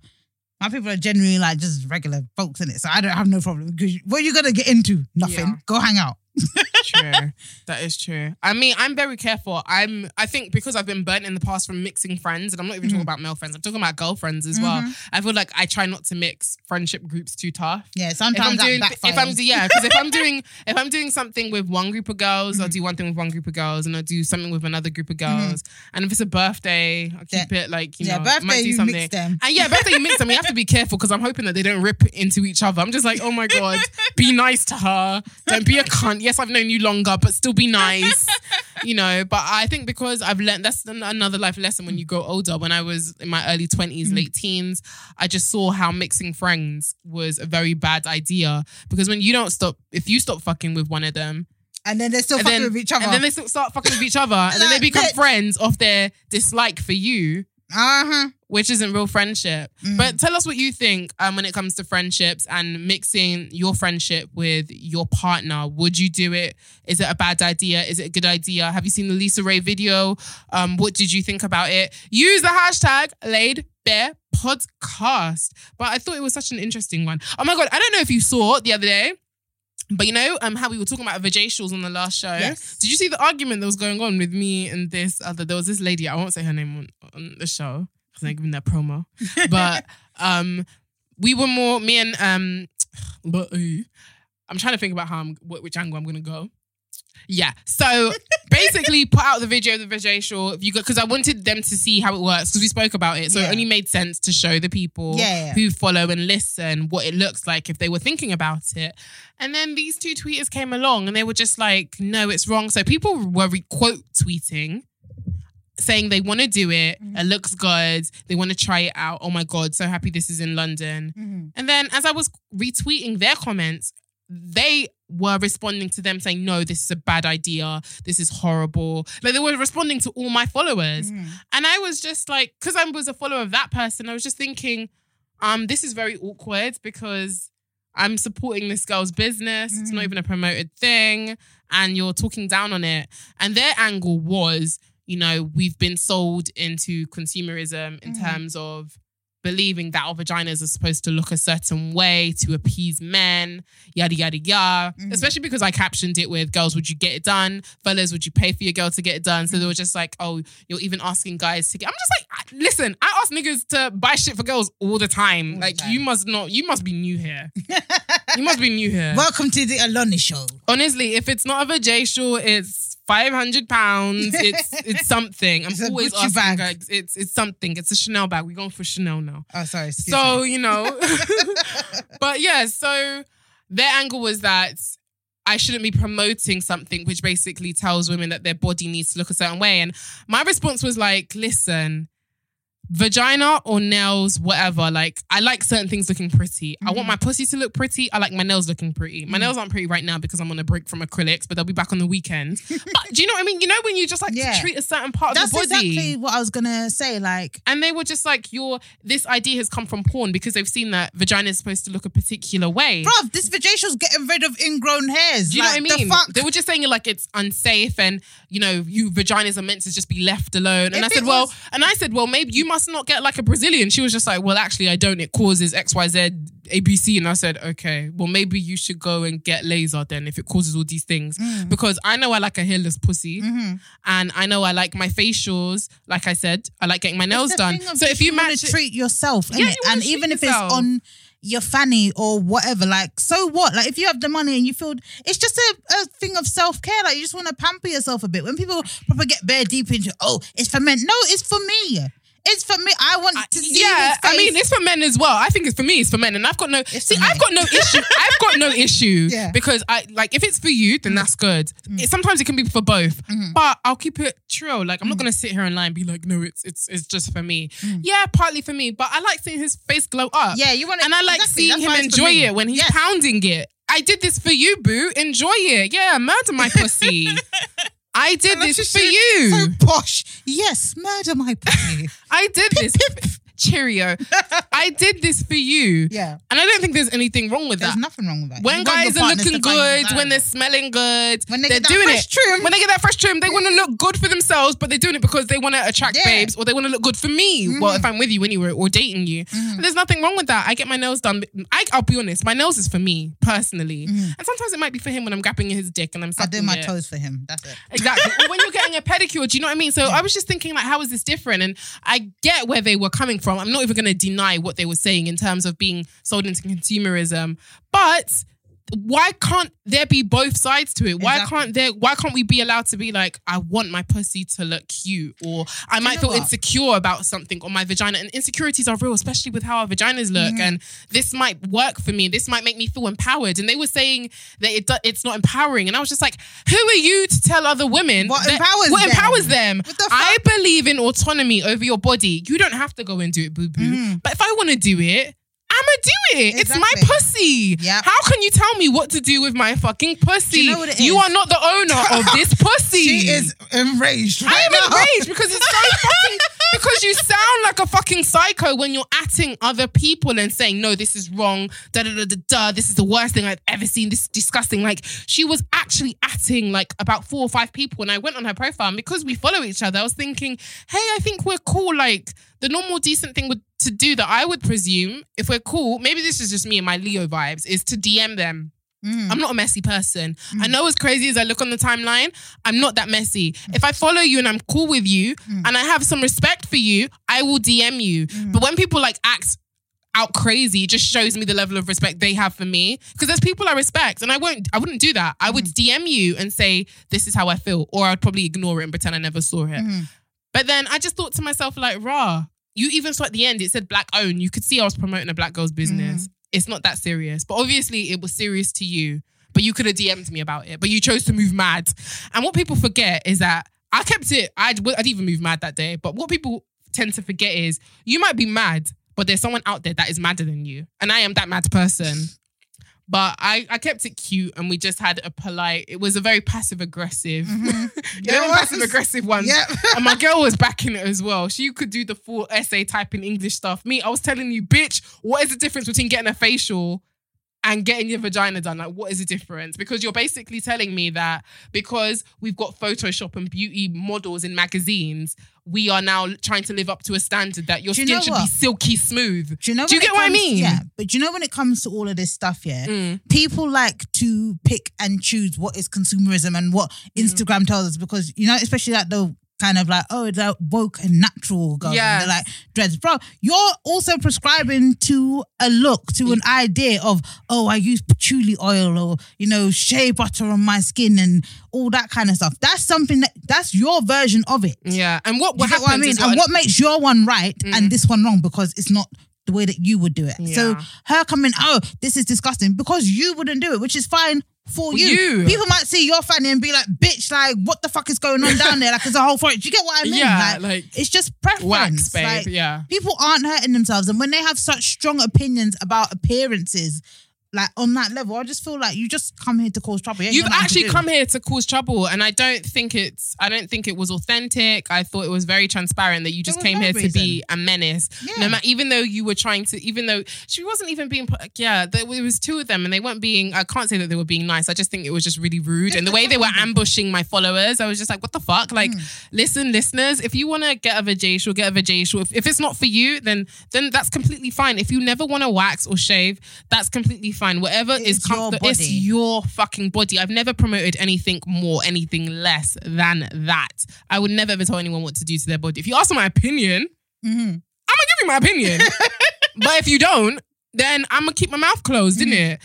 my people are generally like just regular folks in it, so I don't have no problem. Because what are you gonna get into? Nothing. Yeah. Go hang out. *laughs* true. That is true. I mean, I'm very careful. I'm. I think because I've been burnt in the past from mixing friends, and I'm not even Mm-hmm. talking about male friends. I'm talking about girlfriends as well. I feel like I try not to mix friendship groups too tough. Yeah, If sometimes I'm that doing, if I'm yeah, because if I'm doing *laughs* if I'm doing something with one group of girls, Mm-hmm. I'll do one thing with one group of girls, and I'll do something with another group of girls. And if it's a birthday, I'll keep it like you yeah, know, birthday might do you something. mix them. And yeah, birthday you mix them. You have to be careful because I'm hoping that they don't rip into each other. I'm just like, oh my god, be nice to her. Don't be a cunt. Yes, I've known you longer, but still be *laughs* nice. you know. But I think because I've learned that's another life lesson when you grow older. When I was in my early 20s, mm-hmm. late teens, I just saw how mixing friends was a very bad idea because when you don't stop, if you stop fucking with one of them, and then they're still fucking then, with each other. and then they still start fucking with each other, and then they become friends off their dislike for you uh huh. which isn't real friendship. Mm. But tell us what you think um, when it comes to friendships and mixing your friendship with your partner. Would you do it? Is it a bad idea? Is it a good idea? Have you seen the LisaRaye video? Um, what did you think about it? Use the hashtag laid bare podcast. But I thought it was such an interesting one. Oh my god, I don't know if you saw it the other day. But you know, um, how we were talking about vajacials on the last show. Yes. Did you see the argument that was going on with me and this other? There was this lady. I won't say her name on, on the show because I'm giving that promo. *laughs* But um, we were more me and um, *sighs* but I'm trying to think about how I'm wh- which angle I'm gonna go. Yeah. So basically, *laughs* put out the video of the vajacial. If you because I wanted them to see how it works because we spoke about it. So Yeah. it only made sense to show the people yeah, yeah. who follow and listen what it looks like if they were thinking about it. And then these two tweeters came along and they were just like, no, it's wrong. So people were re- quote tweeting saying they want to do it. Mm-hmm. It looks good. They want to try it out. Oh my God, so happy this is in London. Mm-hmm. And then as I was retweeting their comments, they were responding to them saying, no, this is a bad idea. This is horrible. Like they were responding to all my followers. Mm-hmm. And I was just like, because I was a follower of that person, I was just thinking, um, this is very awkward because I'm supporting this girl's business. It's not even a promoted thing. And you're talking down on it. And their angle was, you know, we've been sold into consumerism in terms of believing that our vaginas are supposed to look a certain way to appease men, yada, yada, yada. Mm-hmm. Especially because I captioned it with girls, would you get it done? Fellas, would you pay for your girl to get it done? So they were just like, oh, you're even asking guys to get. I'm just like, listen, I ask niggas to buy shit for girls all the time. like, you must not, you must be new here. *laughs* you must be new here. Welcome to the Oloni show. Honestly, if it's not a vajacial, it's five hundred pounds. It's *laughs* it's something. I'm It's always asking bag. guys. It's it's something. It's a Chanel bag. We're going for Chanel now. Oh, sorry. So me. you know, *laughs* *laughs* but yeah. So their angle was that I shouldn't be promoting something which basically tells women that their body needs to look a certain way. And my response was like, listen, vagina or nails, whatever. Like, I like certain things looking pretty. I Mm-hmm. want my pussy to look pretty. I like my nails looking pretty. My nails aren't pretty right now because I'm on a break from acrylics, but they'll be back on the weekend. *laughs* but do you know what I mean? You know when you just like Yeah. to treat a certain part That's of the body. exactly what I was gonna say. Like, and they were just like, "Your this idea has come from porn because they've seen that vagina is supposed to look a particular way." bruv, this vajacial's getting rid of ingrown hairs. Do you like, know what I mean? The fuck? They were just saying like it's unsafe and you know you vaginas are meant to just be left alone. And If I said, it well, and I said, well, maybe you must not get like a Brazilian. She was just like, well, actually, I don't. It causes X, Y, Z, A, B, C. And I said, okay, well, maybe you should go and get laser then if it causes all these things Mm. because I know I like a hairless pussy Mm-hmm. and I know I like my facials. Like I said, I like getting my nails done. So if you manage to treat yourself, Yeah, you and even if yourself. it's on your fanny or whatever, like so what? Like if you have the money and you feel it's just a, a thing of self care. Like you just want to pamper yourself a bit. When people probably get bare deep into, oh, it's for men. No, it's for me. It's for me. I want to see. yeah, I mean, it's for men as well. I think it's for me. It's for men, and I've got no. see, I've got no issue. *laughs* I've got no issue Yeah. Mm. because I like if it's for you, then that's good. It, sometimes it can be for both, Mm-hmm. but I'll keep it true. Like I'm not gonna sit here and lie and be like, no, it's it's it's just for me. Mm. Yeah, partly for me, but I like seeing his face glow up. Yeah, you wanna- and I like exactly, seeing him it's enjoy it when he's Yes. pounding it. I did this for you, boo. Enjoy it. Yeah, murder my *laughs* pussy. I did And this for you. So posh. Yes, murder my pussy. *laughs* I did this. Cheerio. I did this for you. Yeah. And I don't think there's anything wrong with that. There's that. nothing wrong with that. When You want your guys are partners looking to find good, when they're smelling good, When they are get that doing fresh it. trim. When they get that fresh trim, they want to look good for themselves, but they're doing it because they want to attract Yeah. Mm-hmm. babes or they want to look good for me. Well, if I'm with you anyway or dating you, but there's nothing wrong with that. I get my nails done. I, I'll be honest, my nails is for me personally, and sometimes it might be for him when I'm grabbing in his dick and I'm Mm-hmm. I sucking do my it. toes for him. That's it. Exactly. or when you're getting a *laughs* pedicure, do you know what I mean? So I was just thinking, like, how is this different? And I get where they were coming from. I'm not even going to deny what they were saying in terms of being sold into consumerism, but. Why can't there be both sides to it? Why Exactly. can't there? Why can't we be allowed to be like, I want my pussy to look cute, or I might know feel what? insecure about something, or my vagina. And insecurities are real, especially with how our vaginas look. Mm-hmm. And this might work for me. This might make me feel empowered. And they were saying that it do- it's not empowering. And I was just like, who are you to tell other women What that- empowers what them? empowers them? What the I believe in autonomy over your body. You don't have to go and do it, boo boo. But if I want to do it. I'ma do it. It's my. Pussy. Yep. How can you tell me what to do with my fucking pussy? you know You are not the owner of this *laughs* pussy. She is enraged. I am now. enraged because it's so *laughs* fucking because you sound like a fucking psycho when you're atting other people and saying, no, this is wrong, da da da da da, this is the worst thing I've ever seen, this is disgusting. Like she was actually atting like about four or five people, and I went on her profile, and because we follow each other, I was thinking, hey, I think we're cool. Like the normal decent thing would to do that I would presume, if we're cool, maybe this is just me and my Leo vibes, is to DM them. I'm not a messy person. I mm. know as crazy as I look on the timeline, I'm not that messy. Mm. If I follow you and I'm cool with you mm. and I have some respect for you, I will DM you. But when people like act out crazy, it just shows me the level of respect they have for me. Because there's people I respect and I won't I wouldn't do that. I would DM you and say, This is how I feel. Or I'd probably ignore it and pretend I never saw it. Mm-hmm. But then I just thought to myself, like, rah, you even saw at the end, it said black owned. You could see I was promoting a black girl's business. It's not that serious. But obviously, it was serious to you. But you could have DM'd me about it. But you chose to move mad. And what people forget is that I kept it, I'd, even move mad that day. But what people tend to forget is you might be mad, but there's someone out there that is madder than you. And I am that mad person. But I, I kept it cute and we just had a polite, it was a very passive aggressive, mm-hmm. *laughs* you know, It passive aggressive one. Yep. *laughs* and my girl was backing it as well. She could do the full essay type in English stuff. Me, I was telling you, bitch, what is the difference between getting a facial and getting your vagina done? Like, what is the difference? Because you're basically telling me that because we've got Photoshop and beauty models in magazines, we are now trying to live up to a standard that your you skin should be silky smooth. Do you know? Do you get it what I mean? Yeah, but do you know when it comes to all of this stuff, yeah, Mm. people like to pick and choose what is consumerism and what Mm. Instagram tells us because you know, especially like the kind of like oh, it's a woke and natural girl. Yeah. they're like dreads, bro. You're also prescribing to a look, to an idea of oh, I use patchouli oil or you know shea butter on my skin and all that kind of stuff. That's something that that's your version of it. Yeah. And what, what happens what I mean? is and what makes your one right and mm. this one wrong because it's not the way that you would do it. So her coming, oh, this is disgusting because you wouldn't do it, which is fine. For you. you. People might see your fanny and be like, bitch, like, what the fuck is going on down there? Like, it's a whole forest. Do you get what I mean? Yeah, like, it's just preference. wax, babe. Like, yeah. people aren't hurting themselves. And when they have such strong opinions about appearances, like on that level, I just feel like you just come here to cause trouble. You You've got nothing to actually come here to cause trouble, and I don't think it's. I don't think it was authentic. I thought it was very transparent that you just came no here to be a menace. Yeah. No matter, even though you were trying to, even though she wasn't even being. Yeah, there was two of them, and they weren't being. I can't say that they were being nice. I just think it was just really rude, and the way they were *laughs* ambushing my followers, I was just like, what the fuck? Like, hmm. listen, listeners, if you want to get a vajacial, get a vajacial. If, if it's not for you, then then that's completely fine. If you never want to wax or shave, that's completely fine. Whatever is It's your comfort, it's your fucking body. I've never promoted anything more, anything less than that. I would never ever tell anyone what to do to their body. If you ask for my opinion, Mhm. I'm gonna give you my opinion. *laughs* but if you don't, then I'm gonna keep my mouth closed, Mm-hmm. isn't it?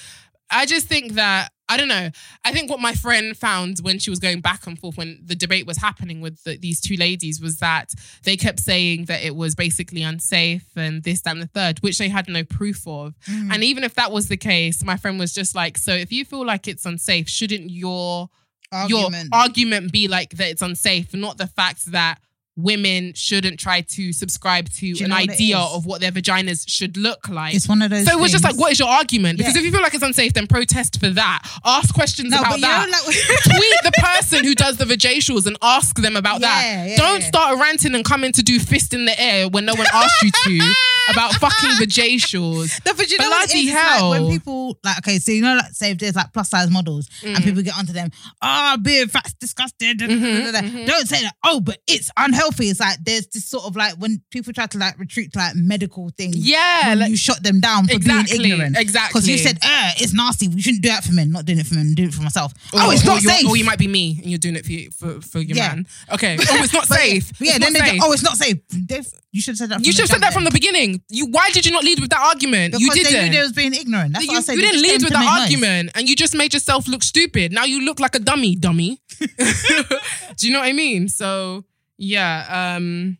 I just think that I don't know. I think what my friend found when she was going back and forth when the debate was happening with the, these two ladies was that they kept saying that it was basically unsafe and this, that, and the third, which they had no proof of. Mm. And even if that was the case, my friend was just like, so if you feel like it's unsafe, shouldn't your Argument. your argument be like that it's unsafe, not the fact that women shouldn't try to subscribe to an know what it idea of what their vaginas should look like. It's one of those. so it was just like, what is your argument? Because Yeah. if you feel like it's unsafe, then protest for that. Ask questions No, about that. like- *laughs* *laughs* Tweet the person who does the vajacials and ask them about Yeah, that. yeah, Don't start ranting and coming to do fist in the air when no one asked you to *laughs* about fucking vajacials. No, but you know what it Bloody is? It's like when people like okay, so you know, like say if there's like plus size models Mm. and people get onto them, oh, being fat's disgusting. Mm-hmm, da. Don't say that. Oh, but it's unhealthy. It's like there's this sort of like when people try to like retreat to like medical things. Yeah, when like- you shut them down for Exactly, being ignorant. exactly. Because you said, uh, it's nasty. We shouldn't do that for men. Not doing it for men. Do it for myself. oh, it's or not safe. Or you might be me and you're doing it for you, for, for your Yeah. man. Okay. *laughs* Oh, it's not safe. Yeah, It's then they safe. go, oh, it's not safe. They've- you should have said that. You from should have the said that from the beginning. You why did you not lead with that argument? Because you didn't. knew they was being ignorant. That's you, what I said. you didn't lead with that argument and you just made yourself look stupid. Now you look like a dummy, dummy. *laughs* *laughs* Do you know what I mean? So yeah, um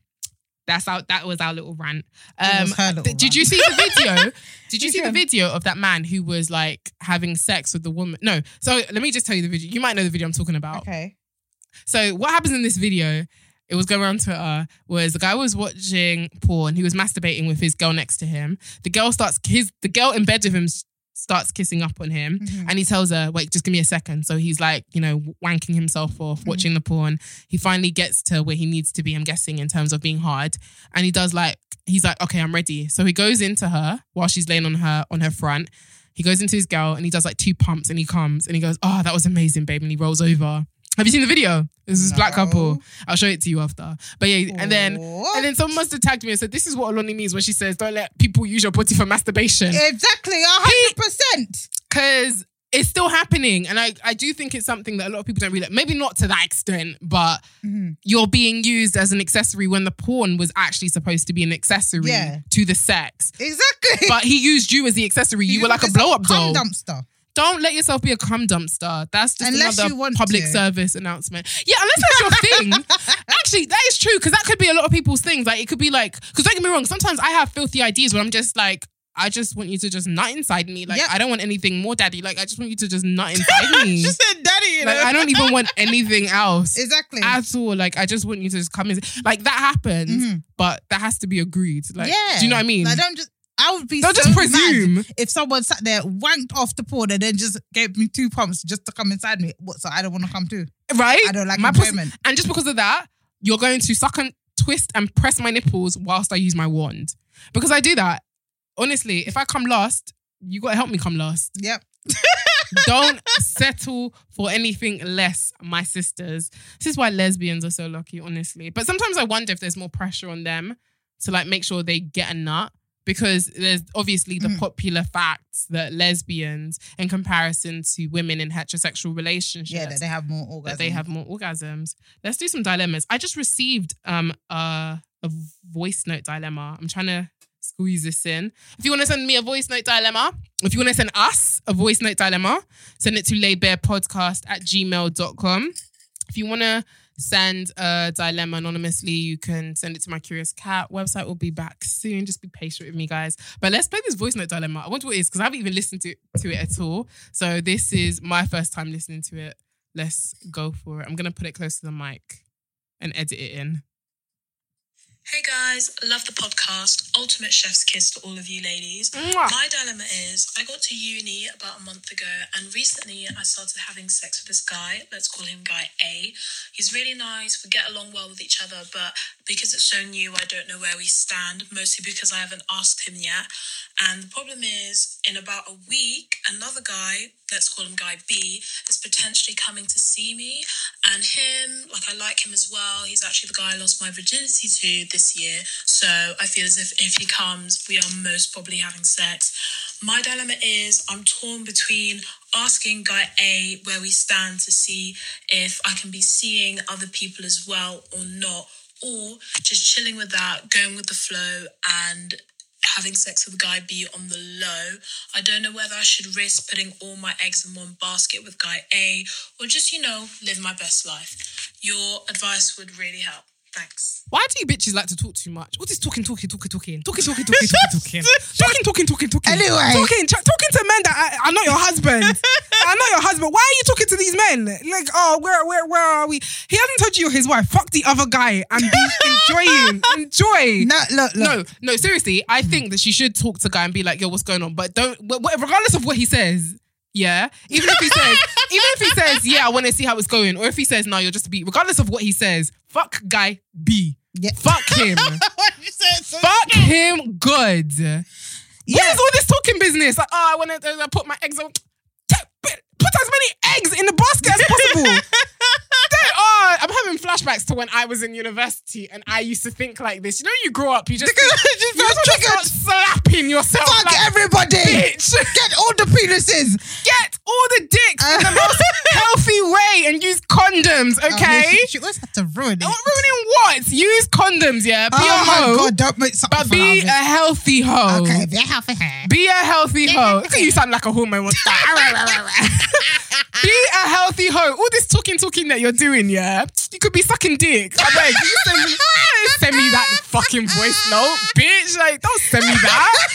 that's our that was our little rant. Um little did you see the video? *laughs* Did you see the video of that man who was like having sex with the woman? No. So let me just tell you the video. You might know the video I'm talking about. Okay. So what happens in this video? It was going around Twitter. Was the guy was watching porn? He was masturbating with his girl next to him. The girl starts his the girl in bed with him starts kissing up on him, Mm-hmm. and he tells her, "Wait, just give me a second. So he's like, you know, wanking himself off, Mm-hmm. watching the porn. He finally gets to where he needs to be. I'm guessing in terms of being hard, and he does like he's like, okay, I'm ready. So he goes into her while she's laying on her on her front. He goes into his girl and he does like two pumps and he comes and he goes, oh, that was amazing, babe. And he rolls over. Have you seen the video? This is black couple. I'll show it to you after. But yeah, and then What? and then someone must have tagged me and said, "This is what Oloni means when she says, don't let people use your body for masturbation." Exactly, hundred percent. because it's still happening and I, I do think it's something that a lot of people don't really maybe not to that extent but Mm-hmm. you're being used as an accessory when the porn was actually supposed to be an accessory Yeah. to the sex Exactly. but he used you as the accessory you, were like a blow up doll dumpster. Don't let yourself be a cum dumpster that's just Unless another public to. service announcement yeah unless that's your thing *laughs* actually that is true because that could be a lot of people's things like it could be like because don't get me wrong sometimes I have filthy ideas where I'm just like I just want you to just nut inside me. Like Yep. I don't want anything more, daddy. Like I just want you to just nut inside *laughs* me. She said, "Daddy," you like know? I don't even want anything else. Exactly. At all. Like I just want you to just come in. Like that happens, mm-hmm. but that has to be agreed. Like, yeah. do you know what I mean? Like, don't just. I would be Don't so just presume. mad if someone sat there, wanked off the porn, and then just gave me two pumps just to come inside me. What? So I don't want to come too. right? I don't like my enjoyment. and just because of that, you're going to suck and twist and press my nipples whilst I use my wand. Because I do that. Honestly, if I come last, you gotta help me come last. Yep. *laughs* *laughs* Don't settle for anything less, my sisters. This is why lesbians are so lucky, honestly. But sometimes I wonder if there's more pressure on them to like make sure they get a nut. Because there's obviously the Mm. popular facts that lesbians, in comparison to women in heterosexual relationships, Yeah, that they have more orgasms. that they have more orgasms. Let's do some dilemmas. I just received um a, a voice note dilemma. I'm trying to squeeze this in. If you want to send me a voice note dilemma, if you want to send us a voice note dilemma, send it to laidbarepodcast at gmail.com. If you want to send a dilemma anonymously, you can send it to my Curious Cat. Website will be back soon. Just be patient with me, guys. But let's play this voice note dilemma. I wonder what it is because I haven't even listened to, to it at all. So this is my first time listening to it. Let's go for it. I'm to put it close to the mic and edit it in. Hey guys, love the podcast. Ultimate chef's kiss to all of you ladies. Mwah. My dilemma is I got to uni about a month ago and recently I started having sex with this guy. Let's call him guy A. He's really nice, we get along well with each other, but because it's so new, I don't know where we stand, mostly because I haven't asked him yet. And the problem is, in about a week, another guy, let's call him guy B, is potentially coming to see me. And him, like, I like him as well. He's actually the guy I lost my virginity to this year. So I feel as if if he comes, we are most probably having sex. My dilemma is I'm torn between asking guy A where we stand to see if I can be seeing other people as well or not, or just chilling with that, going with the flow, and having sex with guy B on the low. I don't know whether I should risk putting all my eggs in one basket with guy A or just, you know, live my best life. Your advice would really help. Thanks. Why do you bitches like to talk too much? What is talking, talking, talking, talking, talking, talking, talking, talking, talking, *laughs* talking, talking, talking, talking. Anyway. talking, ch- talking to men that I, are not your husband. *laughs* I know your husband. Why are you talking to these men? Like, oh, where, where, where are we? He hasn't told you you're his wife. Fuck the other guy and be *laughs* enjoying, enjoy. No, look, look. No, no, seriously. I think that she should talk to guy and be like, yo, what's going on? But don't, wh- wh- regardless of what he says. Yeah, even if he says, *laughs* even if he says, yeah, I want to see how it's going, or if he says, no, you're just a B. Regardless of what he says, fuck guy B. Yeah. Fuck him. *laughs* You said so- fuck him good. What Yeah. is all this talking business? Like, oh, I want to uh, put my eggs on. Put as many eggs in the basket as possible. *laughs* Don't- oh, I'm having flashbacks to when I was in university and I used to think like this. You know, you grow up, you just, *laughs* Just you just triggered. start slapping yourself. Fuck like, everybody. bitch. *laughs* Get all the penises. Get all the dicks in the most *laughs* healthy way and use condoms, Oh, no, okay? she, she always had to ruin it. What ruining what? Use condoms, yeah. Be oh a my hoe, god, don't make something but be a fun of it. healthy hoe. Okay, be a healthy hair. Be a healthy hoe. Look at you sound like a hormone. Be a healthy hoe. All this talking, talking that you're doing, yeah. You could be sucking dick. I beg. You send me, *laughs* send me that fucking voice note, bitch. Like, don't send me that.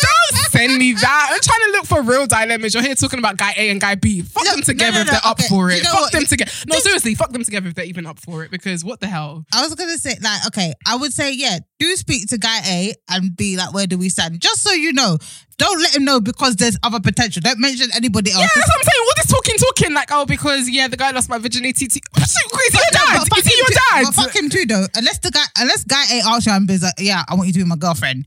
Don't send me that. I'm trying to look for real dilemmas. You're here talking about guy A and guy B. Fuck No, them no, together no, if they're up okay. for it. You know fuck what? them together. No, seriously, fuck them together if they're even up for it. Because what the hell? I was gonna say, like, okay, I would say, yeah, do speak to guy A and be like, where do we stand? Just so you know. Don't let him know because there's other potential. Don't mention anybody else. Yeah, that's what I'm saying. All this talking, talking, like, oh, because yeah, the guy lost my virginity. To... *laughs* Is he your dad? but fuck Is he your dad? But fuck him too, though. Unless the guy, unless guy A asks you and like, yeah, I want you to be my girlfriend.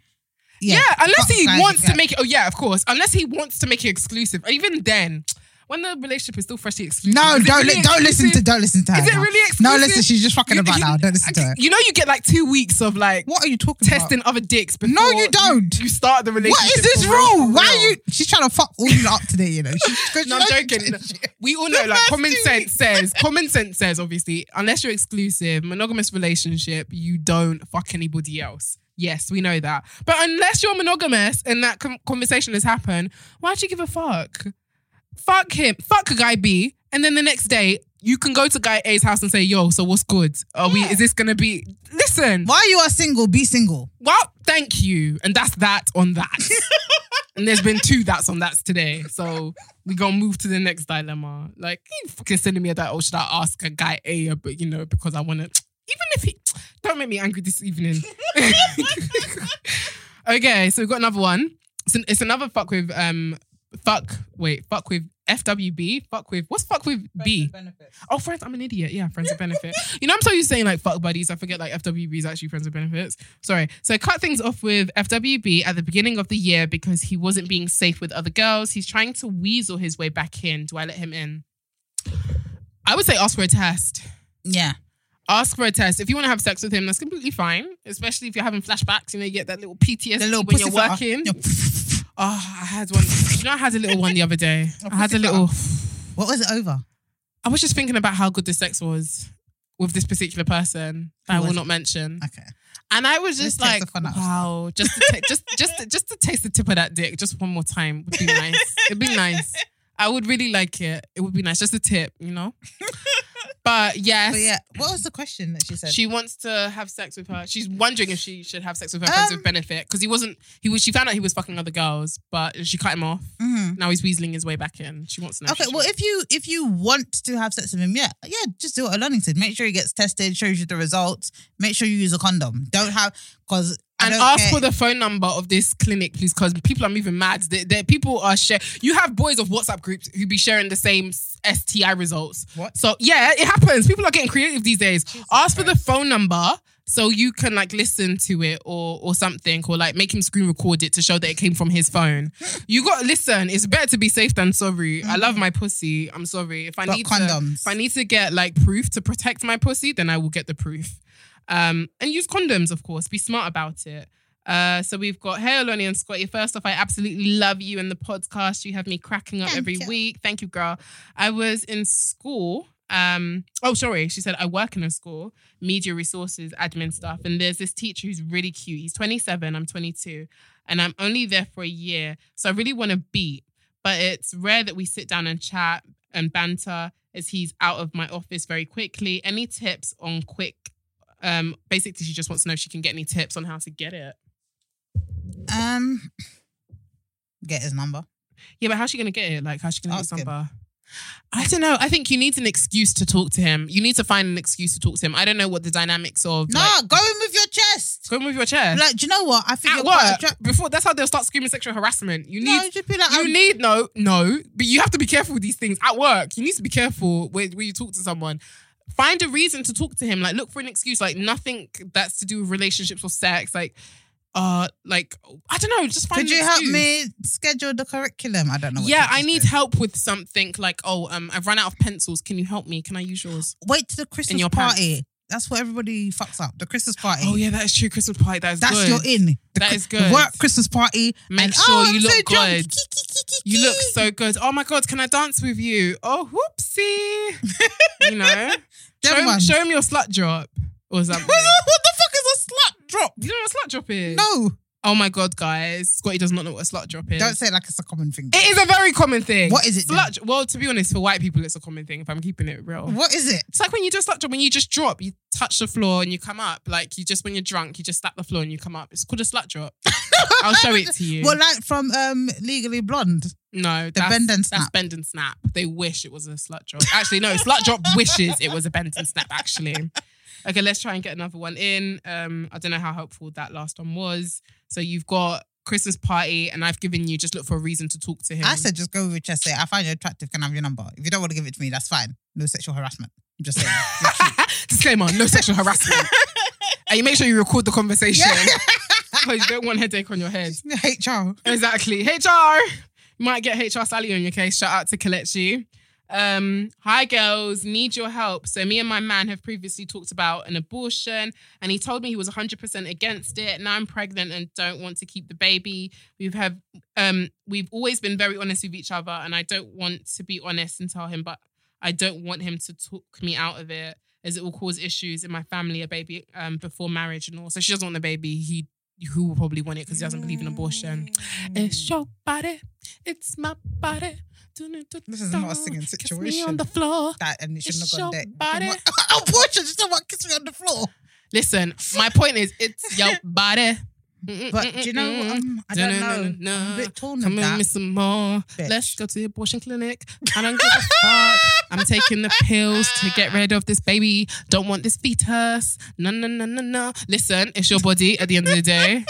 Yeah, unless fuck he wants yeah. to make it. Oh yeah, of course. Unless he wants to make it exclusive. Even then, when the relationship is still freshly exclusive. No, don't really li- don't listen to don't listen to her. Is it now. really exclusive? No, listen, she's just fucking You- about you- now. Don't listen to her. You know, you get like two weeks of like What are you talking testing about? other dicks. Before No, you don't. You, start the relationship. What is this rule? Why are you? She's trying to fuck all you up today. You know. She, *laughs* No, I'm joking. We all know, like, common sense says, common sense says, obviously, unless you're exclusive, monogamous relationship, you don't fuck anybody else. Yes, we know that. But unless you're monogamous and that com- conversation has happened, why'd you give a fuck? Fuck him. Fuck a guy B. And then the next day, you can go to guy A's house and say, yo, so what's good? Are we, is this going to be, listen. Why you are single? Be single. Well, thank you. And that's that on that. *laughs* and there's been two that's on that's today. So we gonna move to the next dilemma. Like, you fucking sending me a that, or should I ask a guy A, but you know, because I wanna even if he don't make me angry this evening. *laughs* *laughs* okay, so we've got another one. It's another fuck with um fuck wait, fuck with FWB, fuck with what's fuck with B? Oh, friends, I'm an idiot. Yeah, friends with benefit. *laughs* you know, I'm so used to saying like fuck buddies. I forget like FWB is actually friends with benefits. Sorry. So I cut things off with FWB at the beginning of the year because he wasn't being safe with other girls. He's trying to weasel his way back in. Do I let him in? I would say ask for a test. Yeah. Ask for a test. If you want to have sex with him, that's completely fine. Especially if you're having flashbacks, you know, you get that little PTSD The little when you're working. *laughs* Oh, I had one. You know, I had a little one the other day. *laughs* I had a little. What was it over? I was just thinking about how good the sex was with this particular person that I will not mention. Okay. And I was just like, the fun out of wow, just to ta- just just just to taste the tip of that dick just one more time would be nice. It'd be nice. *laughs* I would really like it. It would be nice. Just a tip, you know. *laughs* But yes, But yeah, what was the question that she said? she wants to have sex with her. She's wondering if she should have sex with her friends Um, with benefit because he wasn't. He was. She found out he was fucking other girls, but she cut him off. Mhm. Now he's weaseling his way back in. She wants to know. Okay, well, should. if you if you want to have sex with him, yeah, yeah, just do what Oloni said. Make sure he gets tested, shows you the results. Make sure you use a condom. Don't have because and ask for the phone number of this clinic, please, because people are moving mad. The, the people are share. You have boys of WhatsApp groups who be sharing the same STI results. What? So yeah, it happens. People are getting creative these days. ask for the phone number so you can like listen to it or or something, or like make him screen record it to show that it came from his phone. *laughs* You got to listen. It's better to be safe than sorry. I love my pussy. I'm sorry if I But need condoms. To, if I need to get like proof to protect my pussy, then I will get the proof. Um, and use condoms, of course. Be smart about it. Uh, so we've got Hey Oloni and Scotty. First off, I absolutely love you and the podcast. You have me cracking up Thank every you. week. Thank you, girl. I was in school. Um, oh, sorry. She said I work in a school, media resources, admin stuff, and there's this teacher who's really cute. He's 27, I'm 22, and I'm only there for a year. So I really want to beat, but it's rare that we sit down and chat and banter as he's out of my office very quickly. Any tips on quick? Um, basically, she just wants to know if she can get any tips on how to get it. um get his number. Yeah, but how's she gonna get it? Like, how's she gonna get his him. number? I don't know. I think you need an excuse to talk to him. You need to find an excuse to talk to him. I don't know what the dynamics of No, like, go in with your chest. go with your chair. Like, do you know what? I think At you're quite work, attract- before that's how they'll start screaming sexual harassment. You No, need just be like, you I'm- need no no, but you have to be careful with these things at work. You need to be careful when, when you talk to someone. Find a reason to talk to him. Like look for an excuse. Like nothing that's to do with relationships or sex. Like uh, like I don't know. Just find. Could you help me schedule the curriculum? I don't know. What Yeah, I need help with something like, oh, um, I've run out of pencils. Can you help me? Can I use yours? Wait to the Christmas your party. That's what everybody fucks up. The Christmas party. Oh yeah, that is true. Christmas party. That is That's good. your in. The That is the good. work Christmas party. Make and, sure oh, you I'm look so good. You look so good. Oh my god, can I dance with you? Oh whoopsie. *laughs* you know, show, him- show him your slut drop or *laughs* something. what the fuck is a slut drop? you know what a slut drop is? No, Oh my god, guys, Scotty does not know what a slut drop is. don't say it like it's a common thing. It is a very common thing. What is it then? Slut. Well, to be honest, for white people, it's a common thing. If I'm keeping it real. What is it? It's like when you just slut drop, when you just drop, you touch the floor and you come up. Like you just when you're drunk, you just slap the floor and you come up. It's called a slut drop. *laughs* I'll show it to you. Well, like from um, Legally Blonde. no, the that's, bend and That's snap. bend and snap. They wish it was a slut drop. Actually, no, slut drop wishes it was a bend and snap. Actually, okay, let's try and get another one in. Um, I don't know how helpful that last one was. So you've got Christmas party, and I've given you just look for a reason to talk to him. I said just go with chest. Say I find you attractive. Can I have your number? If you don't want to give it to me, that's fine. No sexual harassment. I'm just saying. *laughs* Disclaimer: no sexual harassment. *laughs* and you make sure you record the conversation. *laughs* Because you don't want headache on your head. HR. Exactly. HR. You might get HR Sally on your case. Shout out to Kelechi. Um, hi girls, need your help. So me and my man have previously talked about an abortion, and he told me he was 100% against it. Now I'm pregnant and don't want to keep the baby. We've have um we've always been very honest with each other, and I don't want to be honest and tell him, but I don't want him to talk me out of it, as it will cause issues in my family. A baby um before marriage and all. So she doesn't want the baby. He who will probably want it because he doesn't believe in abortion. It's your body, it's my body. This is not a singing Kiss me situation. on the floor. That and it shouldn't It's have gone there. body. *laughs* Abortion. Just about kiss me on the floor. Listen, my point is, it's your *laughs* body. But do you know? Um, I don't know. I'm a bit torn Come with that. me some more. Bitch. Let's go to the abortion clinic. I don't give a *laughs* fuck. I'm taking the pills to get rid of this baby. Don't want this fetus. No, no, no, no, no. Listen, it's your body at the end of the day.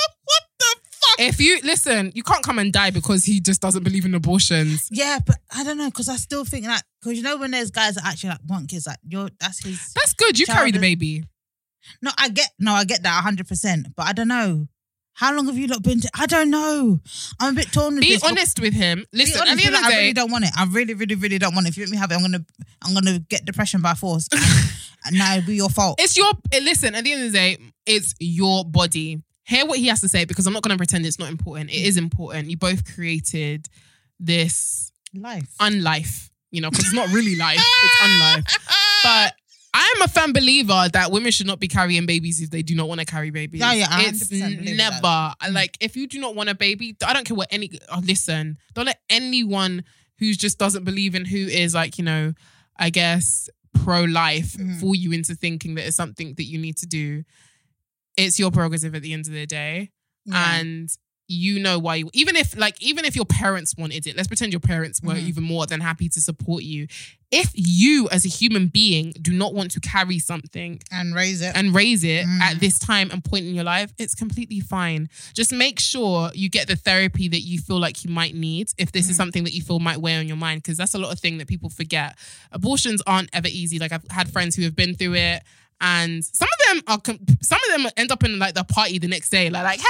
What the fuck? If you listen, you can't come and die because he just doesn't believe in abortions. Yeah, but I don't know because I still think that because you know when there's guys that actually like want kids, like you're that's his. That's good. You carry the baby. No, I get no, I get that hundred percent, but I don't know. How long have you lot been? To, I don't know. I'm a bit torn with Be this. honest with him. Listen, honest, at the end of like, the I really don't want it. I really, really, really don't want it. If you let me have it, I'm gonna, I'm gonna get depression by force, *laughs* and, now it'll be your fault. it's your listen. At the end of the day, it's your body. Hear what he has to say because I'm not going to pretend it's not important. It is important. You both created this Life. unlife, you know, because it's not really life, it's *laughs* unlife. But I'm a firm believer that women should not be carrying babies if they do not want to carry babies. Yeah, yeah, I it's 100% never that. Mm. like if you do not want a baby. I don't care what any. Oh, listen, don't let anyone who just doesn't believe in who is like you know, I guess pro life Mhm. fool you into thinking that it's something that you need to do. It's your prerogative at the end of the day. Yeah. And you know why you even if like even if your parents wanted it let's pretend your parents were Mhm. even more than happy to support you if you as a human being do not want to carry something and raise it. and raise it Mm. at this time and point in your life, it's completely fine. Just make sure you get the therapy that you feel like you might need if this is Mm. something that you feel might weigh on your mind, because that's a lot of thing that people forget. Abortions aren't ever easy. Like I've had friends who have been through it. And some of them are, some of them end up in like the party the next day, like, like hey,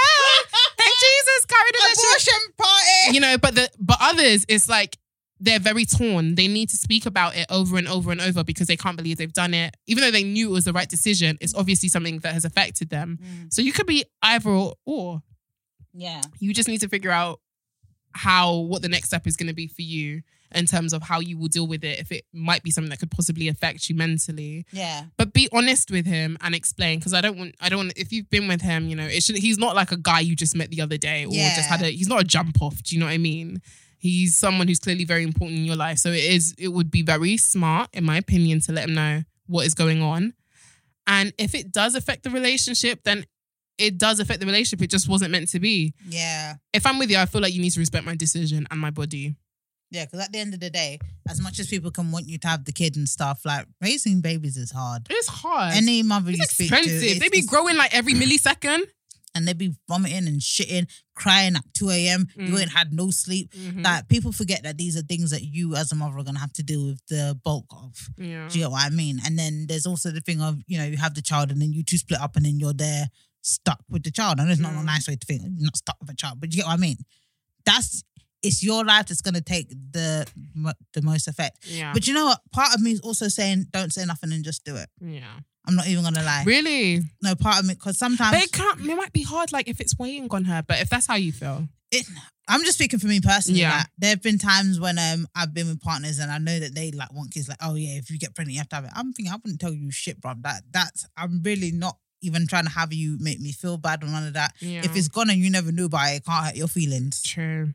thank *laughs* Jesus, carried. Abortion party. You know, but the but others, it's like they're very torn. They need to speak about it over and over and over because they can't believe they've done it. Even though they knew it was the right decision, it's obviously something that has affected them. Mm. So you could be either or, or. Yeah. You just need to figure out how what the next step is going to be for you in terms of how you will deal with it if it might be something that could possibly affect you mentally. Yeah. but be honest with him and explain because I don't want I don't want if you've been with him you know it should he's not like a guy you just met the other day or Yeah. just had a he's not a jump off do you know what I mean? He's someone who's clearly very important in your life. So it is it would be very smart in my opinion to let him know what is going on. And if it does affect the relationship then it does affect the relationship. It just wasn't meant to be. Yeah. if I'm with you I feel like you need to respect my decision and my body Yeah, because at the end of the day, as much as people can want you to have the kid and stuff, like raising babies is hard. it's hard Any mother you it's speak to, expensive it's- they be it's- growing like every millisecond and they be vomiting and shitting, crying at 2 a.m. You Mm. ain't had no sleep. Mhm. Like people forget that these are things that you as a mother are gonna have to deal with the bulk of. yeah Do you get what I mean? And then there's also the thing of, you know, you have the child and then you two split up and then you're there stuck with the child. And know it's not a Mm. nice way to think, you're not stuck with a child, but you get what I mean? That's it's your life that's gonna take the the most effect. yeah But you know what? Part of me is also saying don't say nothing and just do it. yeah I'm not even gonna lie. Really? No, part of me because sometimes But it can't. It might be hard, like if it's weighing on her. But if that's how you feel, it, I'm just speaking for me personally. Yeah. Like, there have been times when um I've been with partners and I know that they like want kids. Like, oh yeah, if you get pregnant, you have to have it. I'm thinking I wouldn't tell you shit, bro. That that's I'm really not even trying to have you make me feel bad or none of that. Yeah. If it's gone and you never knew about it, it can't hurt your feelings. true.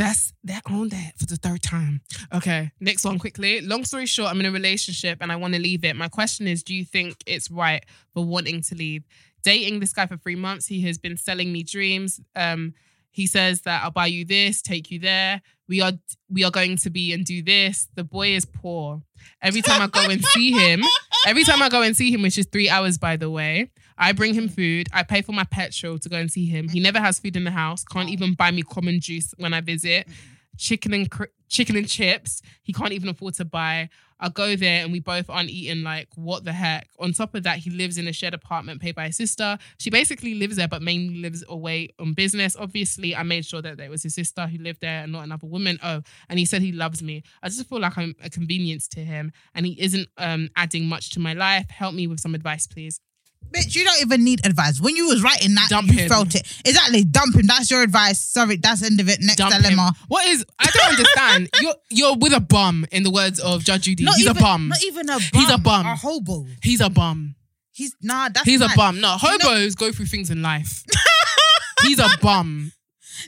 That's that on that for the third time. Okay, next one quickly. Long story short, I'm in a relationship and I want to leave it. My question is, do you think it's right for wanting to leave? Dating this guy for three months, he has been selling me dreams. Um, he says that I'll buy you this, take you there. We are we are going to be and do this. The boy is poor. Every time I go and see him, every time I go and see him, which is three hours by the way, I bring him food. I pay for my petrol to go and see him. He never has food in the house. Can't even buy me common juice when I visit. Chicken and cr- chicken and chips. He can't even afford to buy. I go there and we both aren't eating. Like what the heck? On top of that, he lives in a shared apartment paid by his sister. She basically lives there, but mainly lives away on business. Obviously, I made sure that there was his sister who lived there and not another woman. Oh, and he said he loves me. I just feel like I'm a convenience to him, and he isn't um, adding much to my life. Help me with some advice, please. Bitch, you don't even need advice. When you was writing that, Dump you him. felt it. Exactly. Dump him. That's your advice. Sorry, that's end of it. Next Dump dilemma. him. What is? I don't understand. *laughs* you're you're with a bum. In the words of Judge Judy, Not he's even, a bum. Not even a bum. He's a bum. A hobo. He's a bum. He's nah. That's He's a bum. No, you know- hobos go through things in life. *laughs* he's a bum.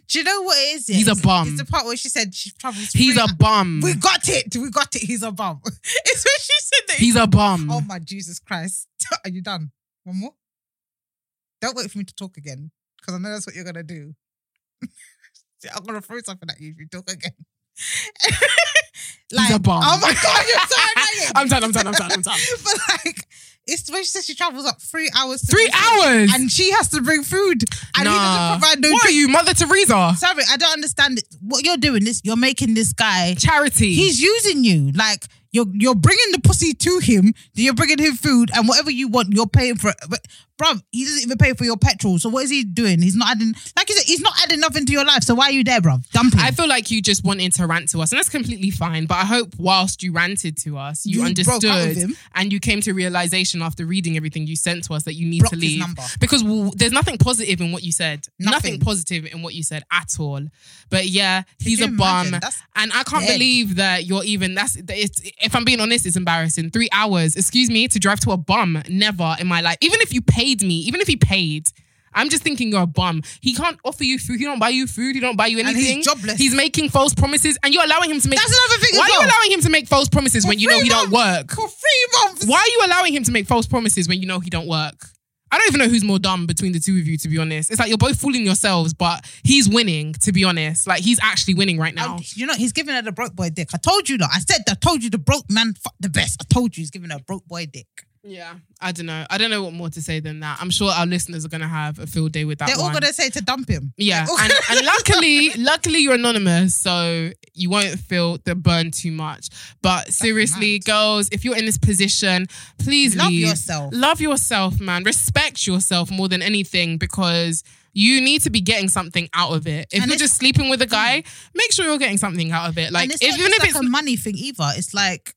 Do you know what it is? yeah? He's a It's- bum. It's the part where she said she travels. He's free. a bum. We got it. We got it. He's a bum. *laughs* it's when she said that. He's a bum. Oh my Jesus Christ! Are you done? One more. Don't wait for me to talk again, because I know that's what you're gonna do. *laughs* I'm gonna throw something at you if you talk again. *laughs* Bum. Oh my god, you're so *laughs* annoying. I'm done. I'm done. I'm done. I'm done. but like, it's when she says she travels up three hours. To Three hours? and she has to bring food, and he Nah. doesn't provide no. What are you, Mother Teresa? Sorry, I don't understand it. What you're doing this, you're making this guy Charity. He's using you. Like you're you're bringing the pussy to him. You're bringing him food, and whatever you want, you're paying for it. Bruv, he doesn't even pay for your petrol. So what is he doing? He's not adding. Like you said, he's not adding nothing to your life. So why are you there, bro? Dump him. I feel like you just wanted to rant to us, and that's completely fine. But I hope whilst you ranted to us, you, You broke out with understood and you came to realization after reading everything you sent to us that you need to leave. Because well, there's nothing positive in what you said. Nothing. positive in what you said at all. But yeah, he's a bum. That's and I can't dead. believe that you're even. That's it's. If I'm being honest, it's embarrassing. Three hours, excuse me, to drive to a bum. Never in my life. Even if you paid me, even if he paid. I'm just thinking you're a bum. He can't offer you food. He don't buy you food. He don't buy you And anything. he's jobless. He's making false promises, and you're allowing him to make. That's another thing Why are you well. allowing him to make false promises For when you know he don't work? For three months. Why are you allowing him to make false promises when you know he don't work? I don't even know who's more dumb between the two of you, to be honest. It's like you're both fooling yourselves, but he's winning, to be honest. Like he's actually winning right now. And you know, he's giving her the broke boy dick. I told you that. I said, that. I told you the broke man fuck the best. I told you he's giving her a broke boy dick. Yeah, I don't know. I don't know what more to say than that. I'm sure our listeners are gonna have a field day with that They're all one. gonna say to dump him. Yeah, and, and *laughs* luckily, luckily you're anonymous, so you won't feel the burn too much. But seriously, girls, if you're in this position, please Love leave. yourself. Love yourself, man. Respect yourself more than anything because you need to be getting something out of it. If And you're just sleeping with a guy, make sure you're getting something out of it. Like and it's if, not even if like it's a money thing either. It's like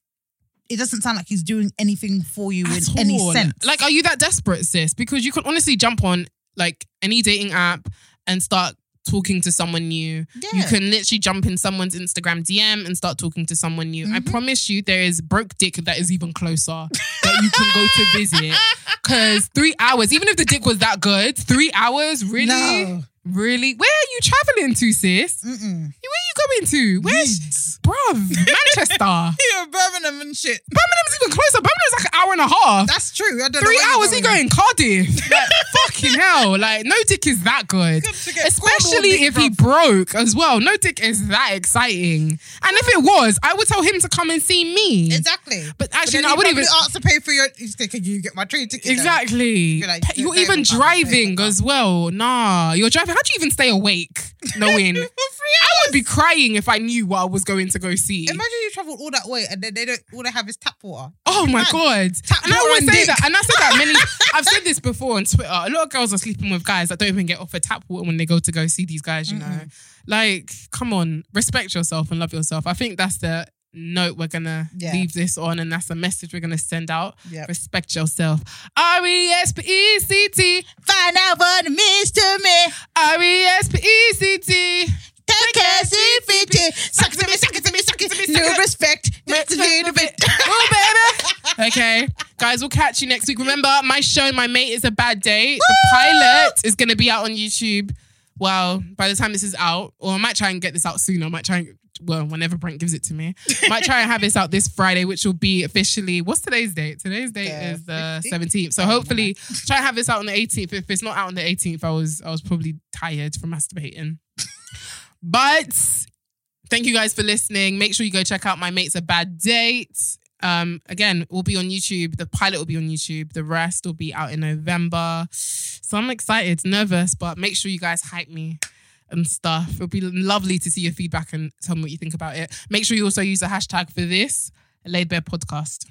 it doesn't sound like he's doing anything for you in at any sense. Like, are you that desperate, sis? Because you can honestly jump on like any dating app and start talking to someone new. You can literally jump in someone's Instagram DM and start talking to someone new. I Mm-hmm. promise you, there is broke dick that is even closer that you can go to *laughs* visit. Because three hours, even if the dick was that good, three hours, really? No. Really? Where are you traveling to, sis? Mm-mm. Where are going to? Where's, bruv, *laughs* Manchester. *laughs* Yeah, Birmingham and shit. Birmingham's even closer. Birmingham's like an hour and a half. That's true. I don't Three you're hours, he going Cardiff. Like, *laughs* fucking hell. Like, no dick is that good. Especially dick, if he broke as well. No dick is that exciting. And if it was, I would tell him to come and see me. Exactly. But actually, then no, I wouldn't even. ask to pay for your. He's like, can you get my train ticket? then?" Exactly. You're like, You're even even come, don't driving as well. Nah, you're driving. How do you even stay awake knowing? I would be crying if I knew what I was going to go see. Imagine you travel all that way and then they don't. All they have is tap water. Oh my god! tap And I always and say dick. that, and I said that many. *laughs* I've said this before on Twitter. A lot of girls are sleeping with guys that don't even get offered tap water when they go to go see these guys. You know, like, come on, respect yourself and love yourself. I think that's the note we're gonna Yeah. leave this on, and that's the message we're gonna send out. Yep. Respect yourself. R e s p e c t. Find out what it means to me. R e s p e c t. Take care, see fit. Suck it to me, suck it to me, suck it to me. No respect. Just a little bit. *laughs* Oh, baby. Okay, guys, we'll catch you next week. Remember, my show, My Mate is a Bad Date. The pilot is going to be out on YouTube. Well, by the time this is out, or I might try and get this out sooner. I might try and, well, whenever Brent gives it to me. might try and have this out this Friday, which will be officially, what's today's date? Today's date The is the 15th? 17th. So oh, hopefully, try and have this out on the 18th. If it's not out on the 18th, I was, I was probably tired from masturbating. But thank you guys for listening. Make sure you go check out My Mate's a Bad Date. Um, again, we'll be on YouTube. The pilot will be on YouTube. The rest will be out in November. So I'm excited, nervous, but make sure you guys hype me and stuff. It'll be lovely to see your feedback and tell me what you think about it. Make sure you also use the hashtag for this, Laid Bare Podcast.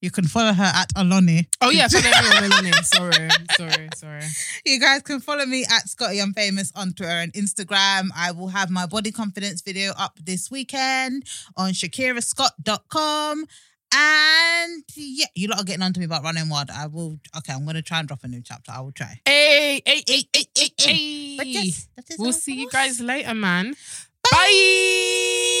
You can follow her at Oloni. Oh yeah, follow me on Melanie. *laughs* Sorry, sorry, sorry. You guys can follow me at Scotty I'm Famous on Twitter and Instagram. I will have my body confidence video up this weekend on ShakiraScott.com. And yeah, you lot are getting on to me about running wild. I will okay, I'm gonna try and drop a new chapter. I will try. Hey, hey, hey, hey, hey, hey. But yes, that is We'll see you guys later, man. Bye.